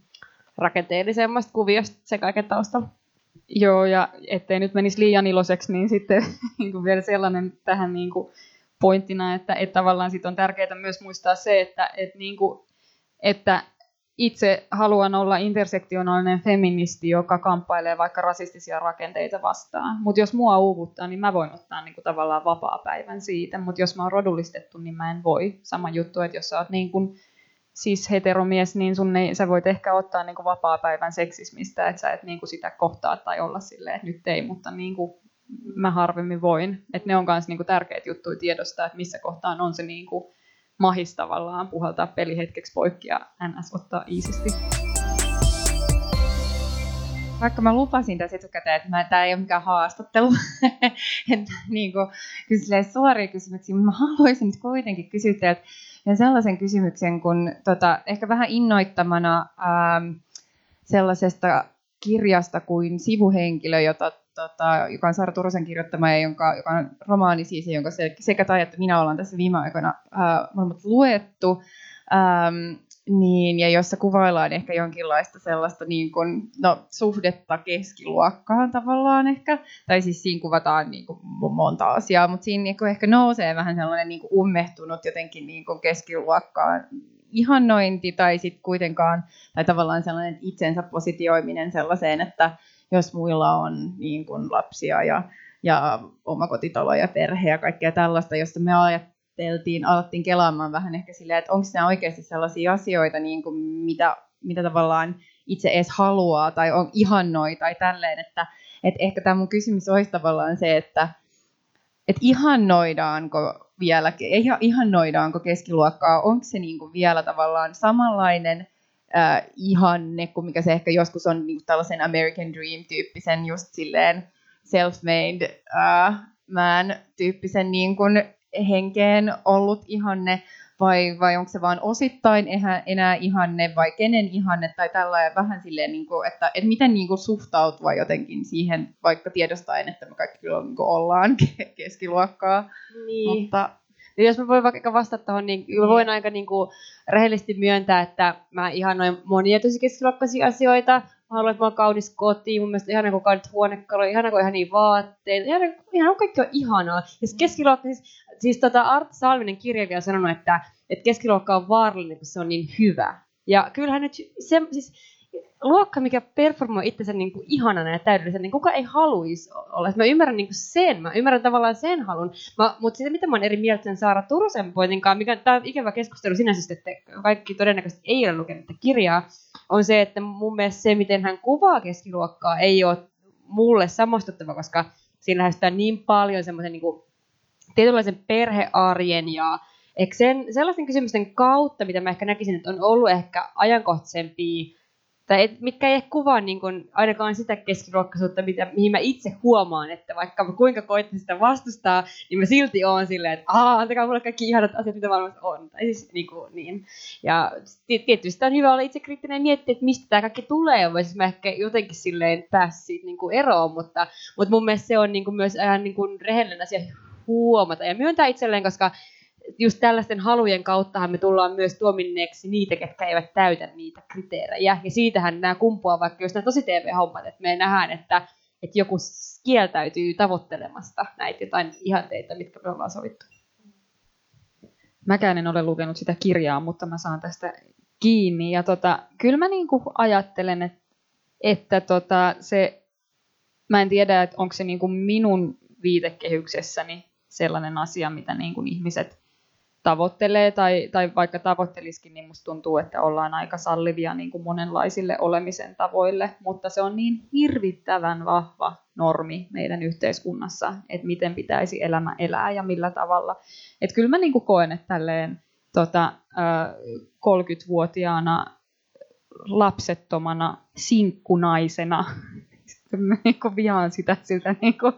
rakenteellisemmasta kuviosta se kaiken taustalla. Joo, ja ettei nyt menisi liian iloiseksi, niin sitten *laughs* niin kuin vielä sellainen tähän niin kuin pointtina, että, että tavallaan sit on tärkeää myös muistaa se, että, että, niin kuin, että itse haluan olla intersektionaalinen feministi, joka kamppailee vaikka rasistisia rakenteita vastaan. Mutta jos mua uuvuttaa, niin mä voin ottaa niinku tavallaan vapaa-päivän siitä. Mutta jos mä oon rodullistettu, niin mä en voi. Sama juttu, että jos sä oot niinku, siis heteromies, niin sun ei, sä voit ehkä ottaa niinku vapaa-päivän seksismistä, että sä et niinku sitä kohtaa tai olla silleen, että nyt ei, mutta niinku, mä harvemmin voin. Että ne on myös niinku tärkeitä juttuja tiedostaa, että missä kohtaan on se niinku, mahis tavallaan puhaltaa peli hetkeksi poikki ja NS ottaa iisisti. Vaikka mä lupasin tässä etukäteen, että tämä ei ole mikään haastattelu, että niin kuin, suoria kysymyksiä, mutta mä haluaisin nyt kuitenkin kysyä teiltä sellaisen kysymyksen, kun tota, ehkä vähän innoittamana ähm, sellaisesta kirjasta kuin sivuhenkilö, jota tota, joka on Saara Turusen kirjoittama ja jonka, joka on romaani siis, jonka se, sekä tai että minä ollaan tässä viime aikoina äh, luettu. Ähm, niin, ja jossa kuvaillaan ehkä jonkinlaista sellaista niin kuin, no, suhdetta keskiluokkaan tavallaan ehkä, tai siis siinä kuvataan niin kuin, monta asiaa, mutta siinä niin kuin, ehkä nousee vähän sellainen niin kuin, ummehtunut jotenkin niin kuin keskiluokkaan ihannointi, tai sitten kuitenkaan, tai tavallaan sellainen itsensä positioiminen sellaiseen, että jos muilla on niin kuin lapsia ja, ja omakotitalo ja perhe ja kaikkea tällaista, josta me ajatteltiin, alettiin kelaamaan vähän ehkä silleen, että onko nämä oikeasti sellaisia asioita, niin kuin mitä, mitä tavallaan itse edes haluaa tai on ihannoi tai tälleen, että, että ehkä tämä mun kysymys olisi tavallaan se, että, että ihannoidaanko vielä, ihannoidaanko keskiluokkaa, onko se niin kuin vielä tavallaan samanlainen äh, ihanne, kuin mikä se ehkä joskus on niin kuin tällaisen American Dream-tyyppisen just silleen self-made äh, man-tyyppisen niin kuin henkeen ollut ihanne, vai, vai onko se vain osittain enää, ihanne, vai kenen ihanne, tai tällainen vähän silleen, niin kuin, että, että miten niin kuin suhtautua jotenkin siihen, vaikka tiedostaen, että me kaikki kyllä niin kuin ollaan *laughs* keskiluokkaa. Niin. Mutta niin jos mä voin vaikka vastata tuohon, niin mä voin aika niin kuin rehellisesti myöntää, että mä ihanoin monia tosi keskiluokkaisia asioita. Mä haluan, että mä oon kaunis koti, mun mielestä ihana, kun kaunis huonekalu, ihana, kun ihan niin vaatteet, ihana, ihana, kaikki on ihanaa. Ja siis keskiluokka, siis, siis tota Art Salminen kirjailija on sanonut, että, että keskiluokka on vaarallinen, kun se on niin hyvä. Ja kyllähän nyt, se, siis, luokka, mikä performoi itsensä niin kuin ihanana ja täydellisenä, niin kuka ei haluaisi olla. Mä ymmärrän niin kuin sen, mä ymmärrän tavallaan sen halun, mä, mutta sitten mitä mä oon eri mieltä sen Saara Turusen pointinkaan, mikä tämä ikävä keskustelu sinänsä, että kaikki todennäköisesti ei ole lukenut kirjaa, on se, että mun mielestä se, miten hän kuvaa keskiluokkaa, ei ole mulle samastuttava, koska siinä lähestytään niin paljon semmoisen niin kuin, tietynlaisen perhearjen ja sen, sellaisten kysymysten kautta, mitä mä ehkä näkisin, että on ollut ehkä ajankohtaisempia tai et, mitkä ei kuvaa niin kuin, ainakaan sitä keskiluokkaisuutta, mitä, mihin mä itse huomaan, että vaikka mä kuinka koitin sitä vastustaa, niin mä silti oon silleen, että aah, antakaa mulle kaikki ihanat asiat, mitä maailmassa on. Tai siis niin, kuin, niin. Ja tietysti on hyvä olla itse kriittinen ja miettiä, että mistä tämä kaikki tulee, voisin mä ehkä jotenkin silleen päästä siitä niin kuin eroon, mutta, mutta mun mielestä se on niin kuin myös ihan niin kuin rehellinen asia huomata ja myöntää itselleen, koska just tällaisten halujen kauttahan me tullaan myös tuominneeksi niitä, ketkä eivät täytä niitä kriteerejä. Ja siitähän nämä kumpuaa vaikka just nämä tosi TV-hommat, että me nähdään, että, että joku kieltäytyy tavoittelemasta näitä jotain ihanteita, mitkä me ollaan sovittu. Mäkään en ole lukenut sitä kirjaa, mutta mä saan tästä kiinni. Ja tota, kyllä mä niinku ajattelen, että, että tota, se, mä en tiedä, että onko se niinku minun viitekehyksessäni sellainen asia, mitä niin kuin ihmiset tavoittelee tai, tai vaikka tavoitteliskin, niin musta tuntuu, että ollaan aika sallivia niin kuin monenlaisille olemisen tavoille, mutta se on niin hirvittävän vahva normi meidän yhteiskunnassa, että miten pitäisi elämä elää ja millä tavalla. Että kyllä mä niin kuin koen, että tälleen tota, 30-vuotiaana lapsettomana sinkkunaisena, *laughs* niin kuin vihaan sitä siltä niin kuin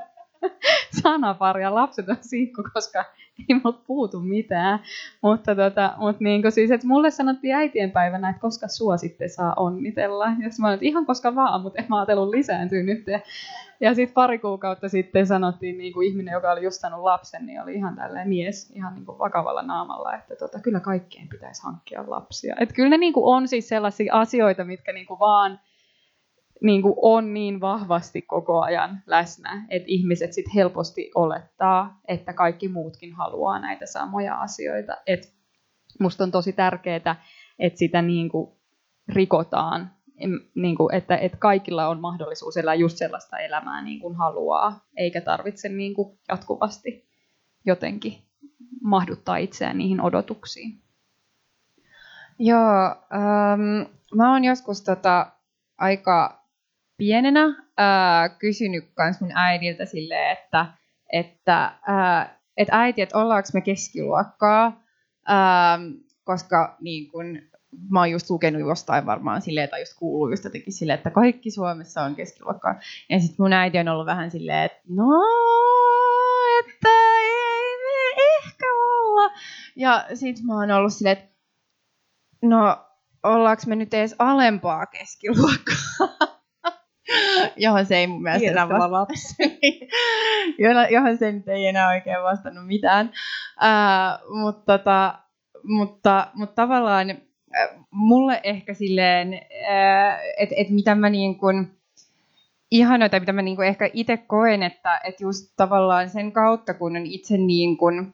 *laughs* sanaparia lapseton sinkku, koska ei mut puutu mitään. Mutta, tota, mut niin siis, että mulle sanottiin äitienpäivänä, että koska sua sitten saa onnitella. Ja mä olin, ihan koska vaan, mutta en mä ajatellut lisääntyä nyt. Ja sitten pari kuukautta sitten sanottiin niin kuin ihminen, joka oli just saanut lapsen, niin oli ihan tällainen mies ihan niin kuin vakavalla naamalla, että tota, kyllä kaikkeen pitäisi hankkia lapsia. Että kyllä ne niin kuin on siis sellaisia asioita, mitkä niin kuin vaan niin kuin on niin vahvasti koko ajan läsnä, että ihmiset sit helposti olettaa, että kaikki muutkin haluaa näitä samoja asioita. Et musta on tosi tärkeää, että sitä niin kuin rikotaan, niin kuin, että, että kaikilla on mahdollisuus elää just sellaista elämää niin kuin haluaa, eikä tarvitse niin kuin jatkuvasti jotenkin mahduttaa itseään niihin odotuksiin. Joo, ähm, mä oon joskus tota, aika pienenä ää, kysynyt kans mun äidiltä silleen, että, että ää, et äiti, että ollaanko me keskiluokkaa, ää, koska niin kun, mä oon just lukenut jostain varmaan silleen, tai just kuullut just jotenkin silleen, että kaikki Suomessa on keskiluokkaa. Ja sitten mun äiti on ollut vähän silleen, että no, että ei me ehkä olla. Ja sitten mä oon ollut silleen, että no, ollaanko me nyt edes alempaa keskiluokkaa? *laughs* johon se ei mun mielestä enää lapsi. *laughs* johon se nyt ei enää oikein vastannut mitään. Uh, mutta, tota, mutta, mutta tavallaan uh, mulle ehkä silleen, uh, että et mitä mä niin kuin, ihanoita, mitä mä niin kuin ehkä itse koen, että, että just tavallaan sen kautta, kun on itse niin kuin,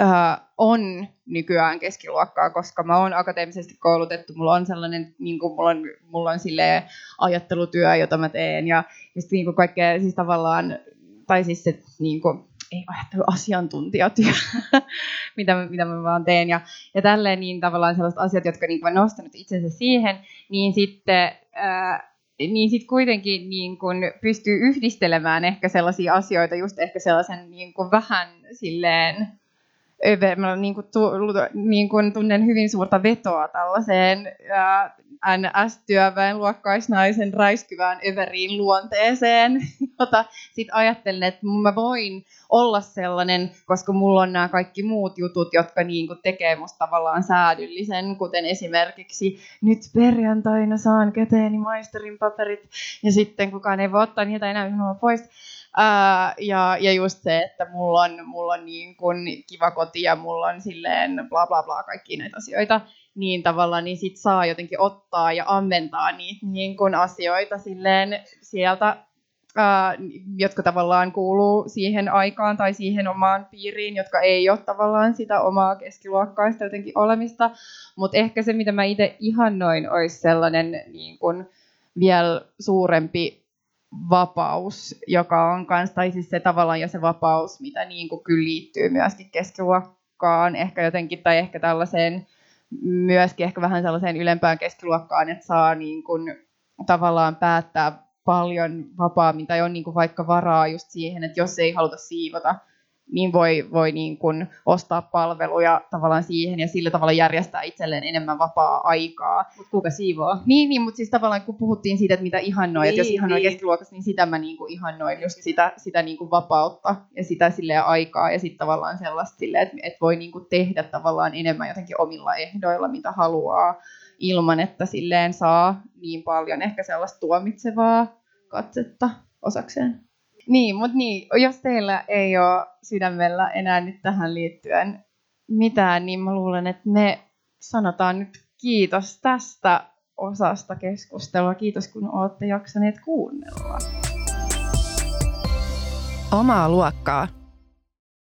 uh, on nykyään keskiluokkaa, koska mä oon akateemisesti koulutettu, mulla on sellainen, niin kuin, mulla on, mulla on ajattelutyö, jota mä teen, ja just niin kuin kaikkea siis tavallaan, tai siis se niin kuin, ei ajattelu asiantuntijatyö, *laughs* mitä, mitä mä vaan teen, ja, ja tälleen niin tavallaan sellaiset asiat, jotka niin kuin, nostanut itsensä siihen, niin sitten ää, niin sitten kuitenkin niin kun pystyy yhdistelemään ehkä sellaisia asioita, just ehkä sellaisen niin kun vähän silleen mä niin kuin, tu, niin kuin tunnen hyvin suurta vetoa tällaiseen NS-työväen luokkaisnaisen räiskyvään överiin luonteeseen, *laughs* jota sitten ajattelen, että mä voin olla sellainen, koska mulla on nämä kaikki muut jutut, jotka niin kuin tekee musta tavallaan säädyllisen, kuten esimerkiksi nyt perjantaina saan käteeni maisterin paperit, ja sitten kukaan ei voi ottaa niitä enää pois Ää, ja, ja just se, että mulla on, mulla on niin kun kiva koti ja mulla on silleen bla bla bla kaikki näitä asioita, niin tavallaan niin sit saa jotenkin ottaa ja ammentaa niitä niin kun asioita silleen sieltä, ää, jotka tavallaan kuuluu siihen aikaan tai siihen omaan piiriin, jotka ei ole tavallaan sitä omaa keskiluokkaista jotenkin olemista. Mutta ehkä se, mitä mä itse ihannoin, olisi sellainen niin kun vielä suurempi vapaus, joka on kans, tai siis se tavallaan ja se vapaus, mitä niin kuin kyllä liittyy myöskin keskiluokkaan, ehkä jotenkin, tai ehkä tällaiseen, myöskin ehkä vähän sellaiseen ylempään keskiluokkaan, että saa niin kuin tavallaan päättää paljon vapaammin, tai on niin kuin vaikka varaa just siihen, että jos ei haluta siivota, niin voi, voi niin kuin ostaa palveluja tavallaan siihen ja sillä tavalla järjestää itselleen enemmän vapaa-aikaa. Mutta kuka siivoo? Niin, niin mutta siis tavallaan kun puhuttiin siitä, että mitä ihannoi, niin, että jos ihannoi niin. keskiluokassa, niin sitä mä niin kuin ihannoin, just sitä, sitä niin kuin vapautta ja sitä silleen aikaa ja sitten tavallaan sellaista silleen, että, että voi niin kuin tehdä tavallaan enemmän jotenkin omilla ehdoilla, mitä haluaa, ilman että silleen saa niin paljon ehkä sellaista tuomitsevaa katsetta osakseen. Niin, mutta niin, jos teillä ei ole sydämellä enää nyt tähän liittyen mitään, niin mä luulen, että me sanotaan nyt kiitos tästä osasta keskustelua. Kiitos, kun olette jaksaneet kuunnella. Omaa luokkaa